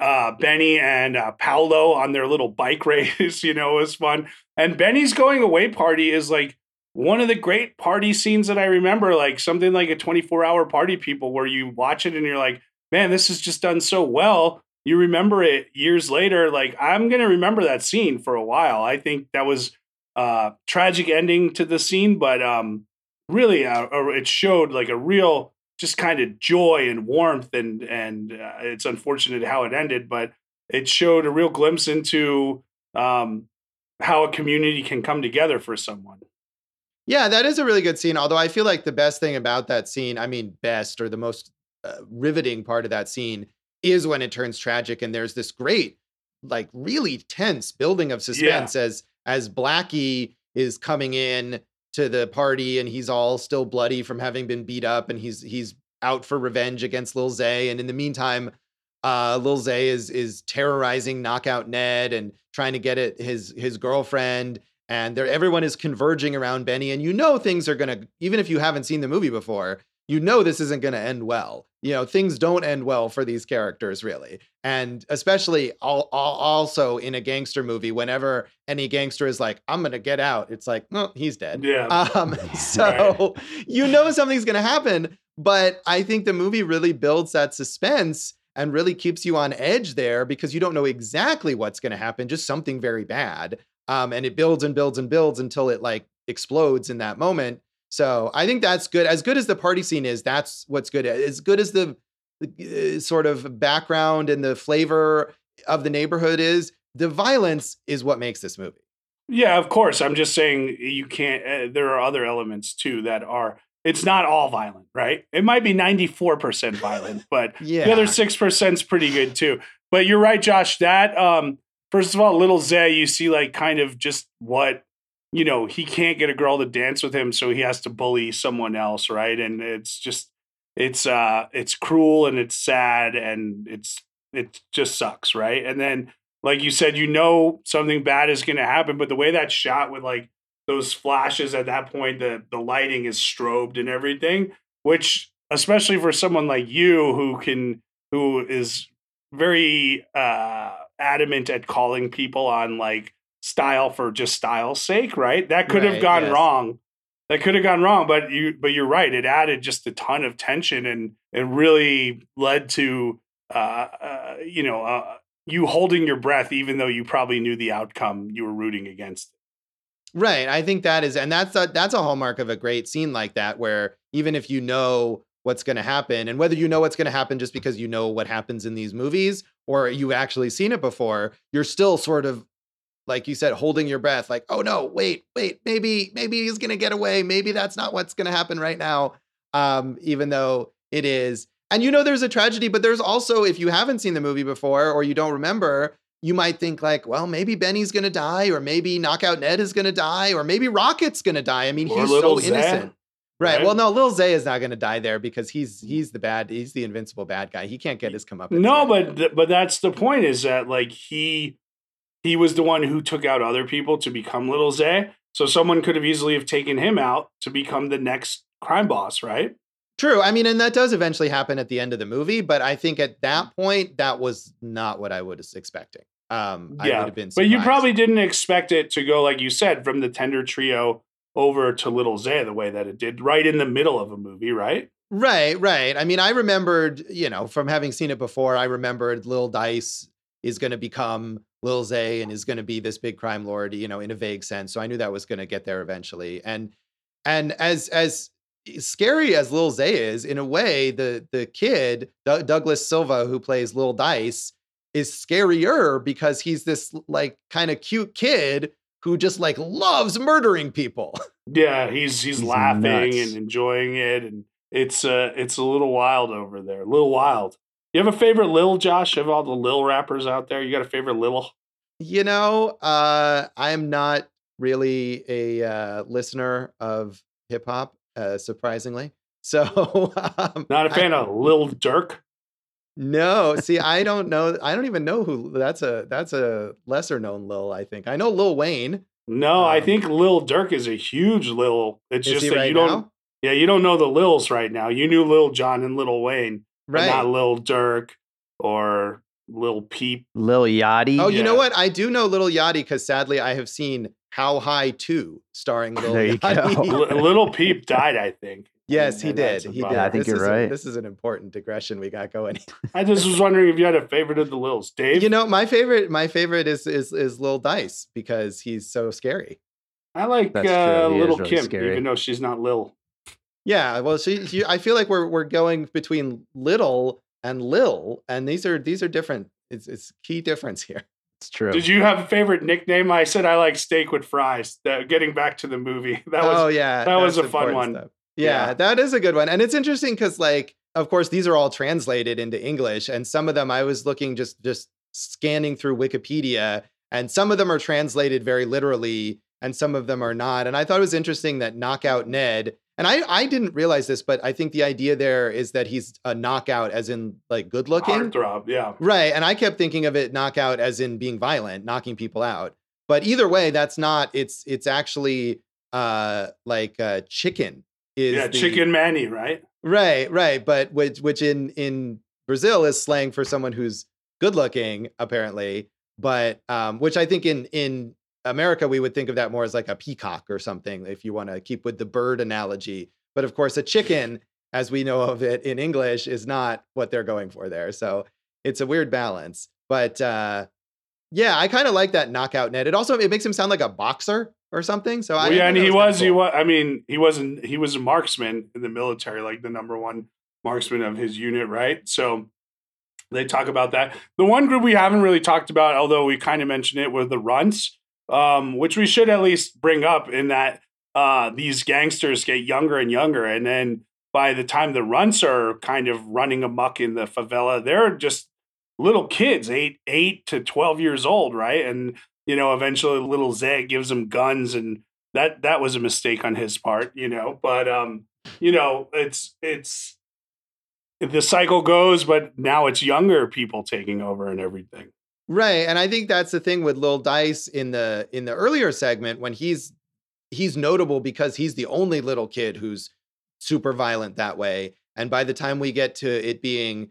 Speaker 2: uh, Benny and uh, Paulo on their little bike race, you know, was fun. And Benny's going away party is like one of the great party scenes that I remember, like something like a 24 hour party people where you watch it and you're like, man, this is just done so well. You remember it years later. Like, I'm going to remember that scene for a while. I think that was uh, tragic ending to the scene, but um, really, uh, it showed like a real just kind of joy and warmth and and uh, it's unfortunate how it ended but it showed a real glimpse into um, how a community can come together for someone
Speaker 1: yeah that is a really good scene although i feel like the best thing about that scene i mean best or the most uh, riveting part of that scene is when it turns tragic and there's this great like really tense building of suspense yeah. as as blackie is coming in to the party and he's all still bloody from having been beat up and he's he's out for revenge against Lil Zé. And in the meantime, uh, Lil Zé is is terrorizing Knockout Ned and trying to get at his his girlfriend. And everyone is converging around Benny, and you know things are gonna. Even if you haven't seen the movie before, you know this isn't gonna end well. You know things don't end well for these characters really. And especially all, all, also in a gangster movie whenever any gangster is like i'm gonna get out it's like well he's dead.
Speaker 2: Yeah.
Speaker 1: Um, so right. you know something's gonna happen but i think the movie really builds that suspense and really keeps you on edge there because you don't know exactly what's gonna happen just something very bad. Um, and it builds and builds and builds until it like explodes in that moment so I think that's good. As good as the party scene is, that's what's good. As good as the, uh, sort of background and the flavor of the neighborhood is, the violence is what makes this movie.
Speaker 2: Yeah, of course. I'm just saying you can't. Uh, there are other elements too that are. It's not all violent, right? It might be 94% violent, but yeah. the other six percent is pretty good too. But you're right, Josh. That um, first of all, little Zé, you see like kind of just what you know, he can't get a girl to dance with him, so he has to bully someone else, right? And it's just it's uh it's cruel and it's sad and it's it just sucks, right? And then like you said, you know something bad is gonna happen, but the way that shot with like those flashes at that point, the the lighting is strobed and everything, which especially for someone like you who can who is very uh adamant at calling people on like style for just style's sake, right? That could right, have gone yes. wrong. That could have gone wrong, but you but you're right. It added just a ton of tension and it really led to uh, uh you know uh, you holding your breath even though you probably knew the outcome you were rooting against.
Speaker 1: Right. I think that is, and that's a, that's a hallmark of a great scene like that, where even if you know what's going to happen, and whether you know what's going to happen just because you know what happens in these movies, or you've actually seen it before, you're still sort of, like you said, holding your breath, like, oh no, wait, wait, maybe, maybe he's going to get away. Maybe that's not what's going to happen right now. Um, even though it is. And you know, there's a tragedy, but there's also, if you haven't seen the movie before or you don't remember, you might think like, well, maybe Benny's gonna die, or maybe Knockout Ned is gonna die, or maybe Rocket's gonna die. I mean,
Speaker 2: Or
Speaker 1: he's so innocent. Right.
Speaker 2: right?
Speaker 1: Well, no, Lil Zé is not gonna die there because he's he's the bad, he's the invincible bad guy. He can't get his come up.
Speaker 2: No, but th- but that's the point is that like he he was the one who took out other people to become Little Zé. So someone could have easily have taken him out to become the next crime boss, right?
Speaker 1: True. I mean, and that does eventually happen at the end of the movie, but I think at that point, that was not what I was expecting. Um, I
Speaker 2: Yeah,
Speaker 1: would have been
Speaker 2: But you probably didn't expect it to go like you said from the Tender Trio over to Little Zé the way that it did, right in the middle of a movie, right?
Speaker 1: Right, right. I mean, I remembered, you know, from having seen it before, I remembered Lil Dice is going to become Lil Zé and is going to be this big crime lord, you know, in a vague sense. So I knew that was going to get there eventually. And and as as scary as Lil Zé is, in a way, the the kid Doug- Douglas Silva who plays Lil Dice is scarier because he's this like kind of cute kid who just like loves murdering people.
Speaker 2: Yeah, he's he's,
Speaker 3: He's
Speaker 2: laughing
Speaker 3: nuts.
Speaker 2: and enjoying it, and it's uh it's a little wild over there, a little wild. You have a favorite Lil Josh of all the Lil rappers out there? You got a favorite Lil?
Speaker 1: You know, uh, I am not really a uh, listener of hip hop, uh, surprisingly. So, um,
Speaker 2: Not a fan of Lil Durk.
Speaker 1: no, see, I don't know. I don't even know who that's a that's a lesser known Lil. I think I know Lil Wayne.
Speaker 2: No, I
Speaker 1: Um,
Speaker 2: think Lil Durk is a huge Lil. It's just that
Speaker 1: right
Speaker 2: you don't.
Speaker 1: now?
Speaker 2: Yeah, you don't know the Lils right now. You knew Lil Jon and Lil Wayne,
Speaker 1: Right.
Speaker 2: not Lil Durk or Lil Peep.
Speaker 3: Lil Yachty.
Speaker 1: oh, you know what? I do know Little Yachty because sadly I have seen How High 2 starring Lil
Speaker 3: There you
Speaker 1: Yachty.
Speaker 3: go.
Speaker 2: Li- Lil Peep died, I think.
Speaker 1: yes, he
Speaker 2: And
Speaker 1: did. He did.
Speaker 3: Yeah, I think
Speaker 1: This
Speaker 3: you're
Speaker 1: is a-
Speaker 3: right.
Speaker 1: this is an important digression we got going.
Speaker 2: I just was wondering if you had a favorite of the Lils, Dave.
Speaker 1: You know, my favorite, my favorite is is is Lil Dice because he's so scary.
Speaker 2: I like
Speaker 3: That's
Speaker 2: uh,
Speaker 3: true.
Speaker 2: Little
Speaker 3: really
Speaker 2: Kim,
Speaker 3: scary.
Speaker 2: even though she's not Lil.
Speaker 1: Yeah, well, she, she, I feel like we're we're going between little and Lil, and these are these are different. It's it's key difference here.
Speaker 3: It's true.
Speaker 2: Did you have a favorite nickname? I said I like steak with fries. That, getting back to the movie, that was
Speaker 1: oh yeah,
Speaker 2: that was a fun one.
Speaker 1: stuff. Yeah,
Speaker 2: Yeah.
Speaker 1: that is a good one, and it's interesting because like, of course, these are all translated into English, and some of them I was looking just just scanning through Wikipedia, and some of them are translated very literally, and some of them are not. And I thought it was interesting that Knockout Ned. And I, I didn't realize this, but I think the idea there is that he's a knockout, as in like good looking.
Speaker 2: heartthrob. Yeah,
Speaker 1: Right. And I kept thinking of it knockout as in being violent, knocking people out. But either way, that's not it's it's actually uh like uh chicken is
Speaker 2: yeah,
Speaker 1: the-
Speaker 2: Chicken Manny, right?
Speaker 1: Right, right. But which which in in Brazil is slang for someone who's good looking, apparently. But um, which I think in in America we would think of that more as like a peacock or something, if you want to keep with the bird analogy. But of course, a chicken, as we know of it in English, is not what they're going for there. So it's a weird balance. But uh, yeah, I kind of like that Knockout Ned. It also it makes him sound like a boxer or something. So I
Speaker 2: Well, yeah, and he was, he
Speaker 1: cool.
Speaker 2: was. I mean, he wasn't. He was a marksman in the military, like the number one marksman of his unit, right? So they talk about that. The one group we haven't really talked about, although we kind of mentioned it, were the runts, um, which we should at least bring up in that uh, these gangsters get younger and younger, and then by the time the runts are kind of running amok in the favela, they're just little kids, eight eight to twelve years old, right? And you know, eventually, little Zed gives them guns, and that that was a mistake on his part, you know. But um, you know, it's it's the cycle goes, but now it's younger people taking over and everything.
Speaker 1: Right. And I think that's the thing with Lil Dice in the in the earlier segment when he's he's notable because he's the only little kid who's super violent that way. And by the time we get to it being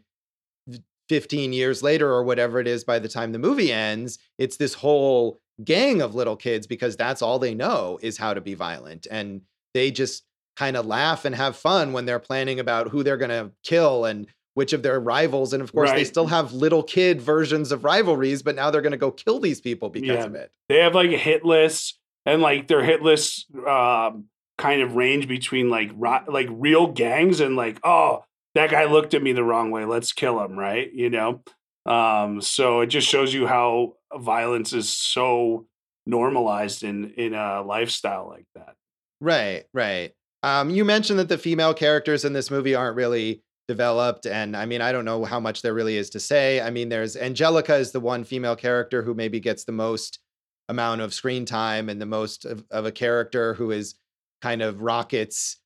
Speaker 1: 15 years later or whatever it is by the time the movie ends, it's this whole gang of little kids because that's all they know is how to be violent. And they just kind of laugh and have fun when they're planning about who they're going to kill and which of their rivals. And of course, they still have little kid versions of rivalries, but now they're going to go kill these people because
Speaker 2: Yeah.
Speaker 1: of it.
Speaker 2: They have like a hit list, and like their hit lists um, kind of range between like ro- like real gangs and like oh that guy looked at me the wrong way let's kill him right you know um, so it just shows you how violence is so normalized in in a lifestyle like that
Speaker 1: right right um, you mentioned that the female characters in this movie aren't really developed and i mean i don't know how much there really is to say. I mean there's angelica is the one female character who maybe gets the most amount of screen time and the most of, of a character who is kind of rocket's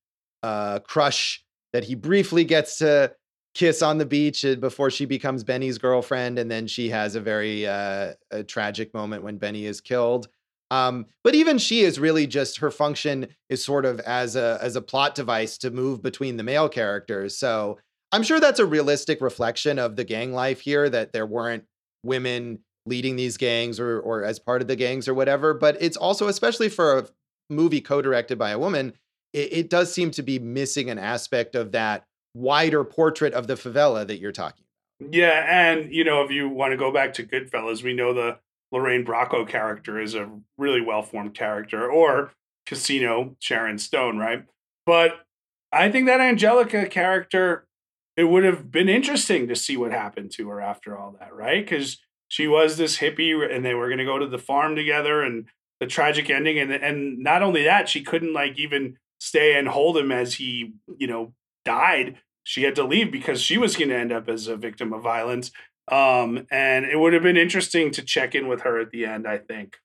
Speaker 1: uh, crush that he briefly gets to kiss on the beach uh, before she becomes benny's girlfriend and then she has a very uh, a tragic moment when benny is killed. Um, but even she is really just her function is sort of as a as a plot device to move between the male characters. So I'm sure that's a realistic reflection of the gang life here that there weren't women leading these gangs or or as part of the gangs or whatever. But it's also, especially for a movie co-directed by a woman, it, it does seem to be missing an aspect of that wider portrait of the favela that you're talking
Speaker 2: about. Yeah, and you know, if you want to go back to Goodfellas, we know the Lorraine Bracco character is a really well-formed character, or Casino Sharon Stone, right? But I think that Angelica character it would have been interesting to see what happened to her after all that, right? Because she was this hippie and they were going to go to the farm together and the tragic ending. And, and not only that, she couldn't like even stay and hold him as he, you know, died. She had to leave because she was going to end up as a victim of violence. Um, and it would have been interesting to check in with her at the end, I think.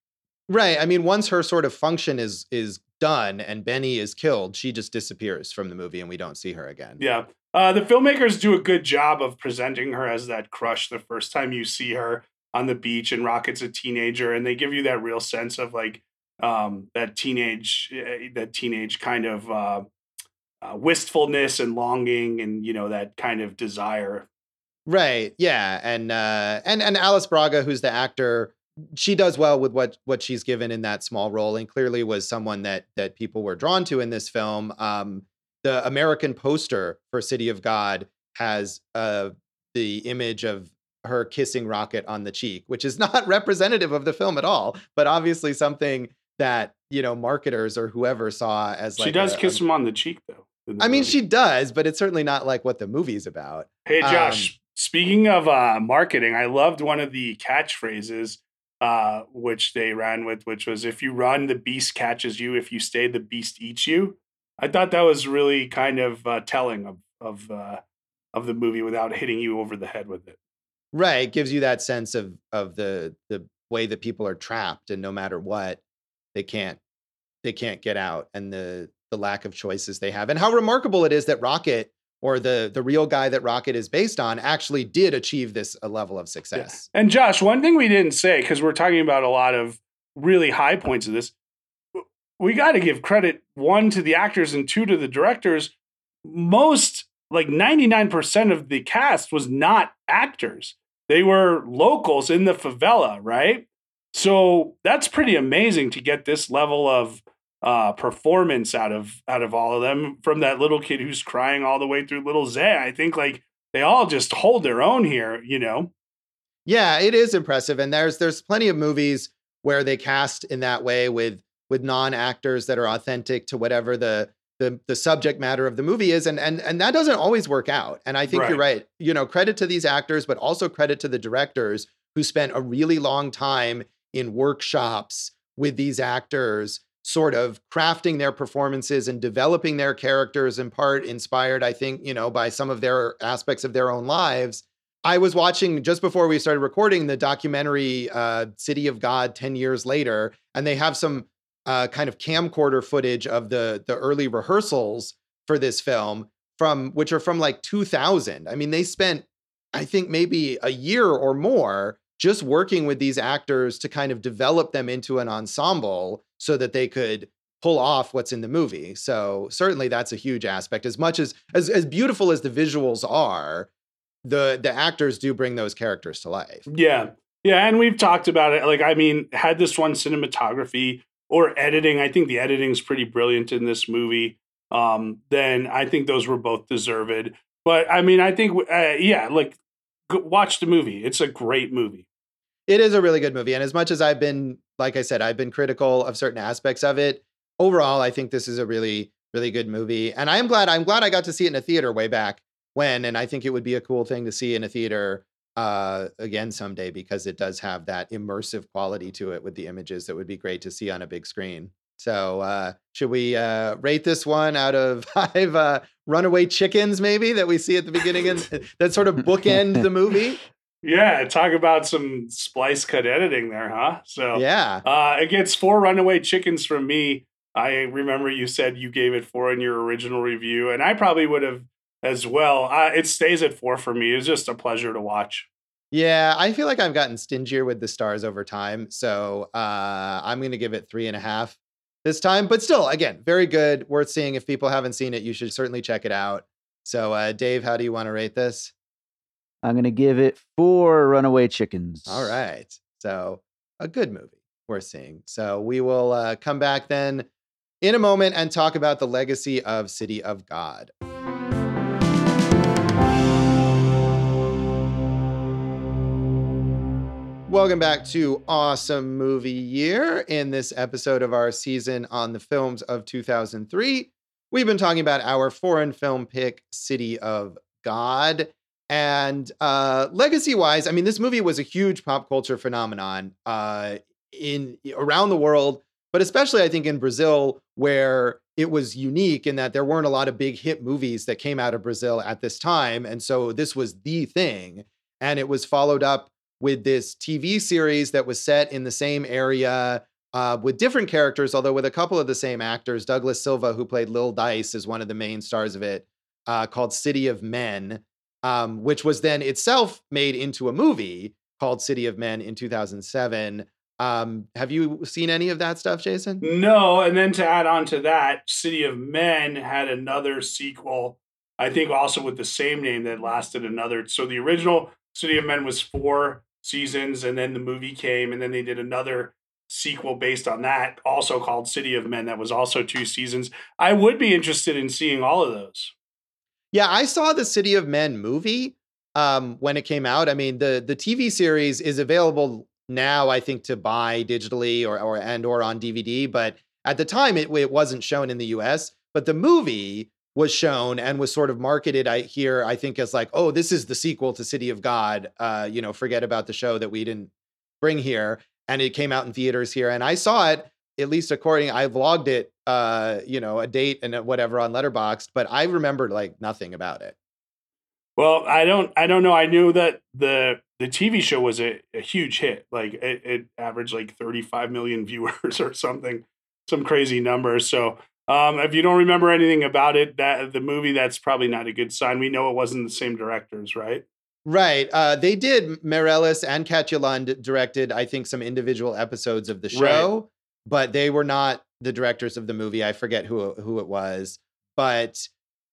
Speaker 1: Right. I mean, once her sort of function is is done and Benny is killed, she just disappears from the movie and we don't see her again.
Speaker 2: Yeah. Uh, the filmmakers do a good job of presenting her as that crush the first time you see her on the beach and Rocket's a teenager, and they give you that real sense of like um, that teenage, uh, that teenage kind of uh, uh, wistfulness and longing, and you know that kind of desire.
Speaker 1: Right. Yeah. And uh, and and Alice Braga, who's the actor, she does well with what what she's given in that small role, and clearly was someone that that people were drawn to in this film. Um, the American poster for City of God has uh, the image of her kissing Rocket on the cheek, which is not representative of the film at all, but obviously something that you know marketers or whoever saw as like
Speaker 2: she does a, kiss him on the cheek though.
Speaker 1: The I mean, she does, but it's certainly not like what the movie's about.
Speaker 2: Hey, Josh. Um, speaking of uh, marketing, I loved one of the catchphrases uh, which they ran with, which was "If you run, the beast catches you. If you stay, the beast eats you." I thought that was really kind of uh, telling of of uh, of the movie without hitting you over the head with it.
Speaker 1: Right, it gives you that sense of of the the way that people are trapped, and no matter what, they can't they can't get out, and the the lack of choices they have, and how remarkable it is that Rocket or the the real guy that Rocket is based on actually did achieve this a level of success.
Speaker 2: Yeah. And Josh, one thing we didn't say because we're talking about a lot of really high points of this we got to give credit one to the actors and two to the directors. Most like 99% of the cast was not actors. They were locals in the favela, right? So that's pretty amazing to get this level of uh, performance out of out of all of them from that little kid who's crying all the way through little Zé. I think like they all just hold their own here, you know.
Speaker 1: Yeah, it is impressive and there's there's plenty of movies where they cast in that way with with non-actors that are authentic to whatever the the the subject matter of the movie is and and and that doesn't always work out and i think right. you're right you know credit to these actors but also credit to the directors who spent a really long time in workshops with these actors sort of crafting their performances and developing their characters in part inspired i think you know by some of their aspects of their own lives i was watching just before we started recording the documentary uh, city of god 10 years later and they have some uh, kind of camcorder footage of the the early rehearsals for this film from which are from like 2000. I mean, they spent I think maybe a year or more just working with these actors to kind of develop them into an ensemble so that they could pull off what's in the movie. So certainly that's a huge aspect. As much as as, as beautiful as the visuals are, the the actors do bring those characters to life.
Speaker 2: Yeah. Yeah, and we've talked about it. Like, I mean, had this one cinematography or editing. I think the editing is pretty brilliant in this movie. Um, then I think those were both deserved. But I mean, I think uh, yeah, like watch the movie. It's a great movie.
Speaker 1: It is a really good movie, and as much as I've been like I said, I've been critical of certain aspects of it. Overall, I think this is a really, really good movie. And I am glad, I'm glad I got to see it in a theater way back when. And I think it would be a cool thing to see in a theater uh, again someday because it does have that immersive quality to it with the images that would be great to see on a big screen. So, uh, should we uh, rate this one out of five uh, runaway chickens, maybe that we see at the beginning and that sort of bookend the movie?
Speaker 2: Yeah, talk about some splice cut editing there, huh? So,
Speaker 1: yeah,
Speaker 2: uh, it gets four runaway chickens from me. I remember you said you gave it four in your original review, and I probably would have as well. Uh, it stays at four for me. It's just a pleasure to watch.
Speaker 1: Yeah, I feel like I've gotten stingier with the stars over time. So uh, I'm going to give it three and a half this time. But still, again, very good. Worth seeing. If people haven't seen it, you should certainly check it out. So, uh, Dave, how do you want to rate this?
Speaker 3: I'm going to give it four runaway chickens.
Speaker 1: All right. So, a good movie worth seeing. So, we will uh, come back then in a moment and talk about the legacy of City of God. Welcome back to Awesome Movie Year. In this episode of our season on the films of 2003, we've been talking about our foreign film pick, City of God. And uh, legacy wise, I mean, this movie was a huge pop culture phenomenon uh, in around the world, but especially I think in Brazil, where it was unique in that there weren't a lot of big hit movies that came out of Brazil at this time. And so this was the thing. And it was followed up with this TV series that was set in the same area uh, with different characters, although with a couple of the same actors. Douglas Silva, who played Lil Dice, is one of the main stars of it, uh, called City of Men, um, which was then itself made into a movie called City of Men in 2007. Um, have you seen any of that stuff, Jason?
Speaker 2: No. And then to add on to that, City of Men had another sequel, I think also with the same name that lasted another. So the original City of Men was four seasons, and then the movie came, and then they did another sequel based on that, also called City of Men, that was also two seasons. I would be interested in seeing all of those.
Speaker 1: Yeah, I saw the City of Men movie um, when it came out. I mean, the the TV series is available now, I think, to buy digitally or or and or on DVD. But at the time, it it wasn't shown in the U.S. But the movie was shown and was sort of marketed I here I think as like oh this is the sequel to City of God uh you know forget about the show that we didn't bring here and it came out in theaters here and I saw it at least according I vlogged it uh you know a date and whatever on Letterboxd but I remembered like nothing about it.
Speaker 2: Well, I don't I don't know I knew that the the TV show was a, a huge hit like it, it averaged like 35 million viewers or something some crazy number. so um, if you don't remember anything about it, that the movie, that's probably not a good sign. We know it wasn't the same directors, right?
Speaker 1: Right. Uh, they did. Meirelles and Katia Lund directed, I think, some individual episodes of the show, right. But they were not the directors of the movie. I forget who who it was, but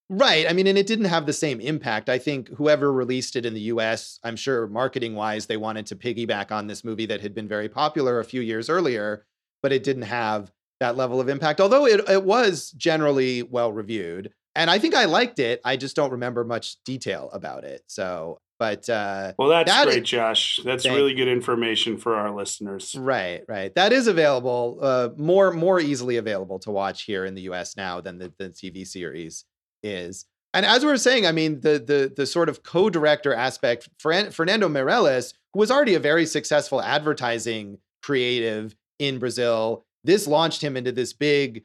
Speaker 1: right. I mean, and it didn't have the same impact. I think whoever released it in the U.S., I'm sure marketing wise, they wanted to piggyback on this movie that had been very popular a few years earlier, but it didn't have that level of impact, although it, it was generally well reviewed. And I think I liked it. I just don't remember much detail about it. So, but uh,
Speaker 2: well, that's that great, is, Josh. That's thank, really good information for our listeners.
Speaker 1: Right, right. That is available, uh, more more easily available to watch here in the U.S. now than the, the TV series is. And as we were saying, I mean, the the the sort of co-director aspect, Fernando Meirelles, who was already a very successful advertising creative in Brazil, this launched him into this big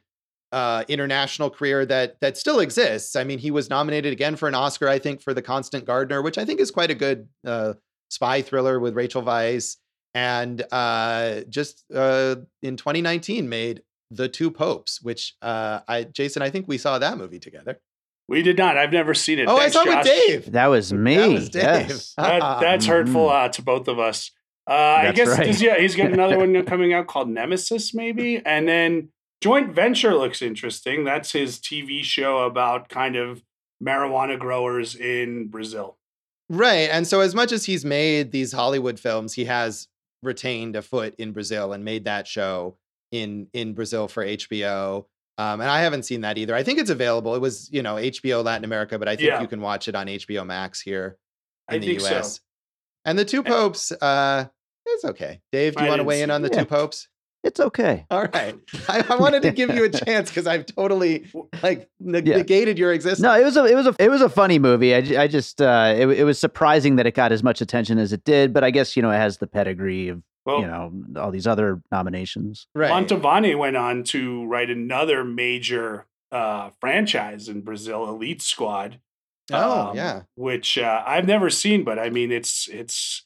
Speaker 1: uh, international career that that still exists. I mean, he was nominated again for an Oscar, I think, for The Constant Gardener, which I think is quite a good uh, spy thriller with Rachel Weisz, and uh, just uh, in 2019 made The Two Popes, which uh, I Jason, I think we saw that movie together.
Speaker 2: We did not. I've never seen it.
Speaker 1: Oh, Thanks, I saw Josh. with Dave.
Speaker 3: That was me. That was Dave. Yes.
Speaker 2: that, that's hurtful mm-hmm. uh, to both of us. Uh, I guess right. yeah, he's got another one coming out called Nemesis, maybe, and then Joint Venture looks interesting. That's his TV show about kind of marijuana growers in Brazil.
Speaker 1: Right, and so as much as he's made these Hollywood films, he has retained a foot in Brazil and made that show in in Brazil for HBO. Um, and I haven't seen that either. I think it's available. It was, you know, HBO Latin America, but I think yeah. you can watch it on HBO Max here in I the US. So. And the two popes, uh, it's okay. Dave, do you want to weigh in on the yeah. two popes?
Speaker 3: It's okay.
Speaker 1: All right. I, I wanted to give you a chance because I've totally like neg-
Speaker 3: Yeah.
Speaker 1: negated your existence.
Speaker 3: No, it was a it was a it was a funny movie. I, I just uh, it it was surprising that it got as much attention as it did, but I guess you know it has the pedigree of
Speaker 2: Well,
Speaker 3: you know all these other nominations.
Speaker 1: right.
Speaker 2: Mantovani went on to write another major uh, franchise in Brazil, Elite Squad.
Speaker 1: oh,
Speaker 2: um,
Speaker 1: yeah.
Speaker 2: which uh, I've never seen, but I mean, it's it's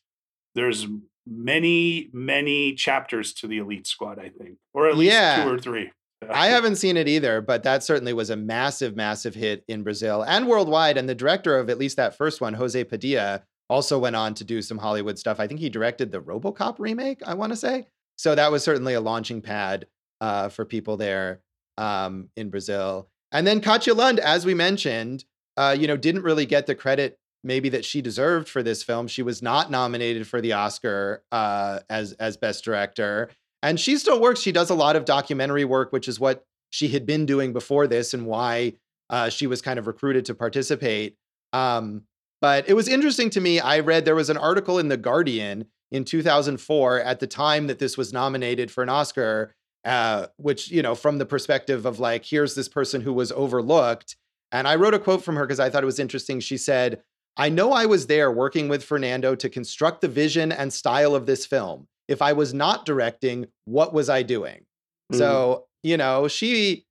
Speaker 2: there's many many chapters to the Elite Squad, I think, or at least
Speaker 1: Yeah.
Speaker 2: two or three.
Speaker 1: I haven't seen it either, but that certainly was a massive, massive hit in Brazil and worldwide. And the director of at least that first one, Jose Padilha, also went on to do some Hollywood stuff. I think he directed the Robocop remake, I want to say. So that was certainly a launching pad uh, for people there um, in Brazil. And then Katia Lund, as we mentioned, uh, you know, didn't really get the credit maybe that she deserved for this film. She was not nominated for the Oscar uh, as as best director, and she still works. She does a lot of documentary work, which is what she had been doing before this, and why uh, she was kind of recruited to participate. Um, but it was interesting to me. I read there was an article in the Guardian in 2004 at the time that this was nominated for an Oscar, uh, which you know from the perspective of like here's this person who was overlooked. And I wrote a quote from her because I thought it was interesting. She said, I know I was there working with Fernando to construct the vision and style of this film. If I was not directing, what was I doing?
Speaker 2: Mhm.
Speaker 1: So, you know, she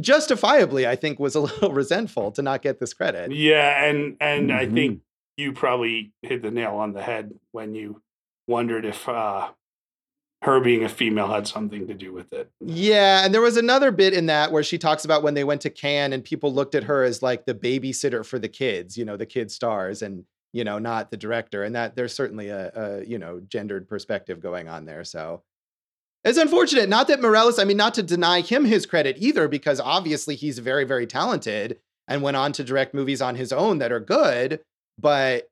Speaker 1: justifiably, I think, was a little resentful to not get this credit.
Speaker 2: yeah, and and I
Speaker 3: Mhm.
Speaker 2: think you probably hit the nail on the head when you wondered if uh, her being a female had something to do with it.
Speaker 1: Yeah, and there was another bit in that where she talks about when they went to Cannes and people looked at her as like the babysitter for the kids, you know, the kid stars, and you know, not the director. And that there's certainly a, a you know gendered perspective going on there. So it's unfortunate. Not that Morales, I mean, not to deny him his credit either, because obviously he's very, very talented and went on to direct movies on his own that are good. But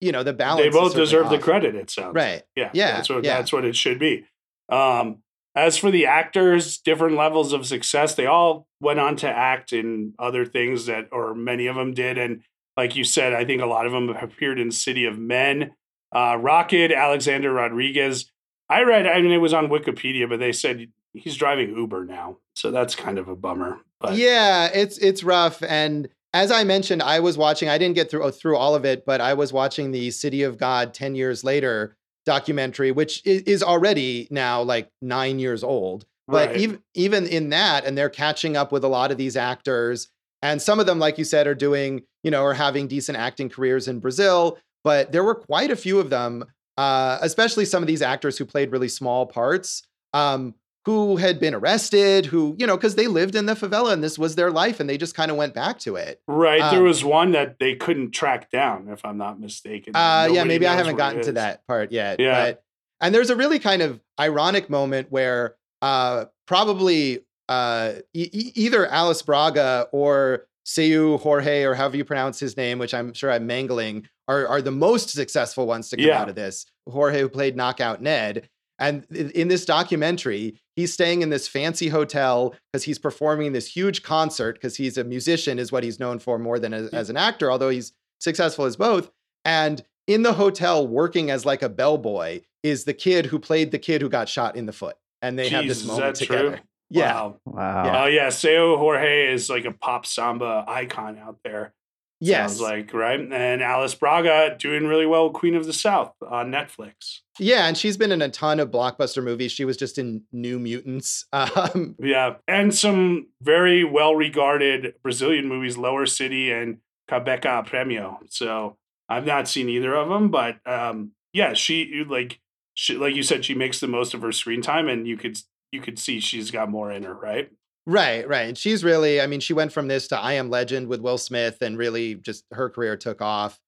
Speaker 1: you know, the balance.
Speaker 2: They both deserve the credit. It sounds
Speaker 1: Right.
Speaker 2: Yeah,
Speaker 1: Yeah,
Speaker 2: that's what
Speaker 1: yeah.
Speaker 2: that's what it should be. Um, as for the actors, different levels of success, they all went on to act in other things that, or many of them did, and like you said, I think a lot of them have appeared in City of Men. Uh, Rocket, Alexander Rodrigues. I read, I mean, it was on Wikipedia, but they said he's driving Uber now, so that's kind of a bummer. But
Speaker 1: yeah, it's it's rough. And as I mentioned, I was watching. I didn't get through through all of it, but I was watching the City of God ten years later documentary, which is already now like nine years old. But
Speaker 2: Right.
Speaker 1: even even in that, and they're catching up with a lot of these actors, and some of them, like you said, are doing you know are having decent acting careers in Brazil. But there were quite a few of them, uh, especially some of these actors who played really small parts. Um, who had been arrested, who, you know, because they lived in the favela and this was their life and they just kind of went back to it.
Speaker 2: right, there
Speaker 1: um,
Speaker 2: was one that they couldn't track down, if I'm not mistaken.
Speaker 1: Uh, yeah, maybe I haven't gotten to that part yet.
Speaker 2: Yeah.
Speaker 1: But, and there's a really kind of ironic moment where uh, probably uh, e- either Alice Braga or Seu Jorge, or however you pronounce his name, which I'm sure I'm mangling, are, are the most successful ones to come
Speaker 2: Yeah.
Speaker 1: out of this. Jorge, who played Knockout Ned. And in this documentary, he's staying in this fancy hotel because he's performing this huge concert because he's a musician, is what he's known for more than as, as an actor, although he's successful as both. And in the hotel, working as like a bellboy, is the kid who played the kid who got shot in the foot. And they have
Speaker 2: Jeez,
Speaker 1: this
Speaker 2: is
Speaker 1: moment
Speaker 2: that
Speaker 1: together.
Speaker 2: true?
Speaker 1: Yeah.
Speaker 2: Wow.
Speaker 3: Wow.
Speaker 2: Oh yeah, Seu Jorge is like a pop samba icon out there.
Speaker 1: Yes.
Speaker 2: Sounds like right. And Alice Braga doing really well with Queen of the South on Netflix.
Speaker 1: yeah. And she's been in a ton of blockbuster movies. She was just in New Mutants. Um,
Speaker 2: Yeah. And some very well regarded Brazilian movies, Lower City and Cabeca Premio. So I've not seen either of them, but um, yeah, she like she, like you said, she makes the most of her screen time, and you could you could see she's got more in her, right?
Speaker 1: Right, right. And she's really, I mean, she went from this to I Am Legend with Will Smith and really just her career took off.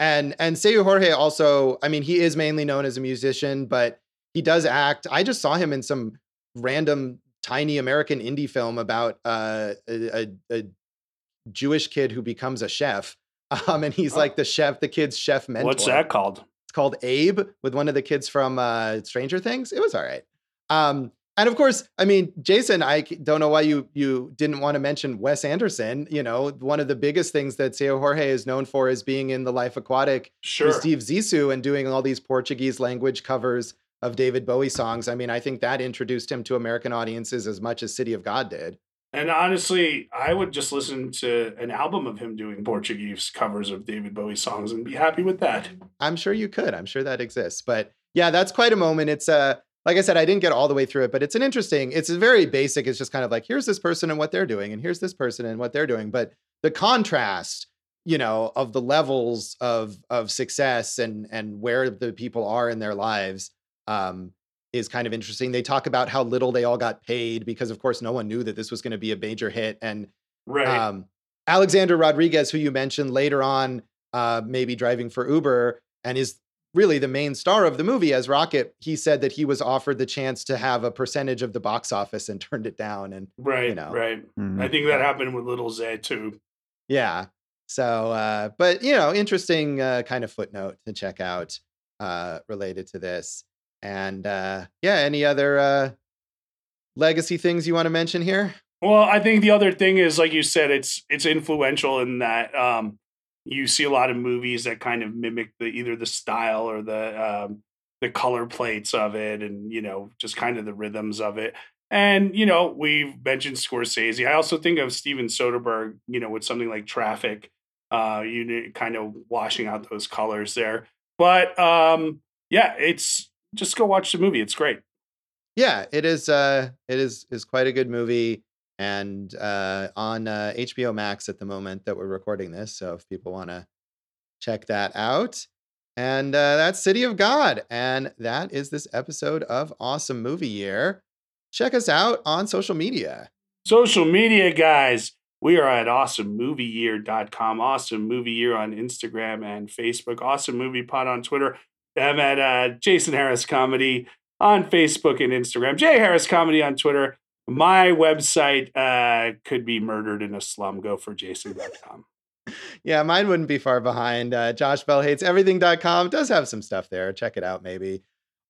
Speaker 1: And and Seu Jorge also, I mean, he is mainly known as a musician, but he does act. I just saw him in some random tiny American indie film about uh, a, a, a Jewish kid who becomes a chef. Um, and he's
Speaker 2: Oh.
Speaker 1: like the chef, the kid's chef mentor.
Speaker 2: What's that called?
Speaker 1: It's called Abe with one of the kids from uh, Stranger Things. It was all right. Um, and of course, I mean, Jason, I don't know why you you didn't want to mention Wes Anderson. You know, one of the biggest things that Seu Jorge is known for is being in The Life Aquatic
Speaker 2: Sure.
Speaker 1: with Steve Zissou and doing all these Portuguese language covers of David Bowie songs. I mean, I think that introduced him to American audiences as much as City of God did.
Speaker 2: And honestly, I would just listen to an album of him doing Portuguese covers of David Bowie songs and be happy with that.
Speaker 1: I'm sure you could. I'm sure that exists. But yeah, that's quite a moment. It's a uh, like I said, I didn't get all the way through it, but it's an interesting, it's very basic. It's just kind of like, here's this person and what they're doing, and here's this person and what they're doing. But the contrast, you know, of the levels of of success and and where the people are in their lives um, is kind of interesting. They talk about how little they all got paid because, of course, no one knew that this was going to be a major hit. And
Speaker 2: right. um,
Speaker 1: Alexander Rodrigues, who you mentioned later on, uh, maybe driving for Uber and is really the main star of the movie as Rocket, he said that he was offered the chance to have a percentage of the box office and turned it down. And
Speaker 2: right,
Speaker 1: you know,
Speaker 2: right. Mm-hmm. I think that happened with Little Zé too.
Speaker 1: Yeah. So, uh, but you know, interesting uh, kind of footnote to check out uh, related to this. And uh, yeah, any other uh, legacy things you want to mention here?
Speaker 2: Well, I think the other thing is, like you said, it's it's influential in that um, you see a lot of movies that kind of mimic the either the style or the um, the color plates of it, and you know just kind of the rhythms of it. And you know we've mentioned Scorsese. I also think of Steven Soderbergh. You know with something like Traffic, uh, you kind of washing out those colors there. But um, yeah, it's just go watch the movie. It's great.
Speaker 1: Yeah, it is. Uh, it is is quite a good movie and uh, on uh, HBO Max at the moment that we're recording this. So if people want to check that out. And uh, that's City of God. And that is this episode of Awesome Movie Year. Check us out on social media.
Speaker 2: Social media, guys. We are at awesomemovieyear.com, awesome movie year on Instagram and Facebook, awesome movie pod on Twitter. I'm at uh, Jason Harris Comedy on Facebook and Instagram, Jay Harris Comedy on Twitter, my website uh, could be murdered in a slum. Go for jason.com.
Speaker 1: yeah, mine wouldn't be far behind. Uh, JoshBellHatesEverything.com does have some stuff there. Check it out, maybe.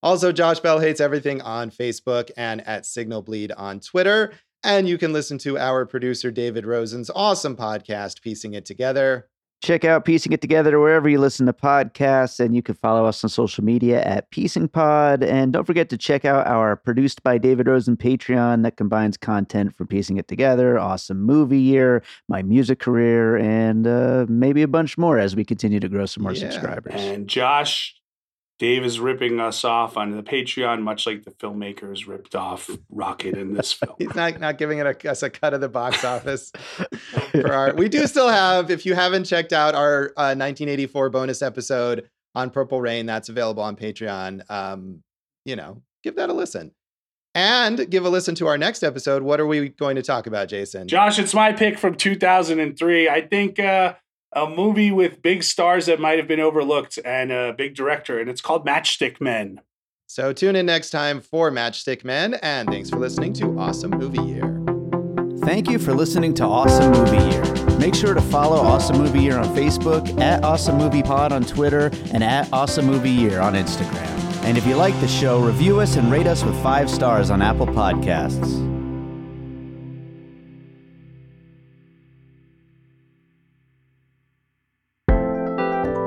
Speaker 1: Also, Josh Bell Hates Everything on Facebook and at Signal Bleed on Twitter. And you can listen to our producer, David Rosen's awesome podcast, Piecing It Together.
Speaker 3: Check out Piecing It Together wherever you listen to podcasts, and you can follow us on social media at Piecing Pod. And don't forget to check out our produced by David Rosen Patreon that combines content for Piecing It Together, Awesome Movie Year, my music career, and uh, maybe a bunch more as we continue to grow some more yeah. subscribers.
Speaker 2: And Josh Dave is ripping us off on the Patreon, much like the filmmakers ripped off Rocket in this film.
Speaker 1: He's not not giving it a, us a cut of the box office for our. We do still have, if you haven't checked out our uh, 1984 bonus episode on Purple Rain, that's available on Patreon. Um, you know, give that a listen. And give a listen to our next episode. What are we going to talk about, Jason?
Speaker 2: Josh, it's my pick from 2003. I think uh, a movie with big stars that might have been overlooked and a big director, and it's called Matchstick Men.
Speaker 1: So tune in next time for Matchstick Men, and thanks for listening to Awesome Movie Year.
Speaker 3: Thank you for listening to Awesome Movie Year. Make sure to follow Awesome Movie Year on Facebook, at Awesome Movie Pod on Twitter, and at Awesome Movie Year on Instagram. And if you like the show, review us and rate us with five stars on Apple Podcasts.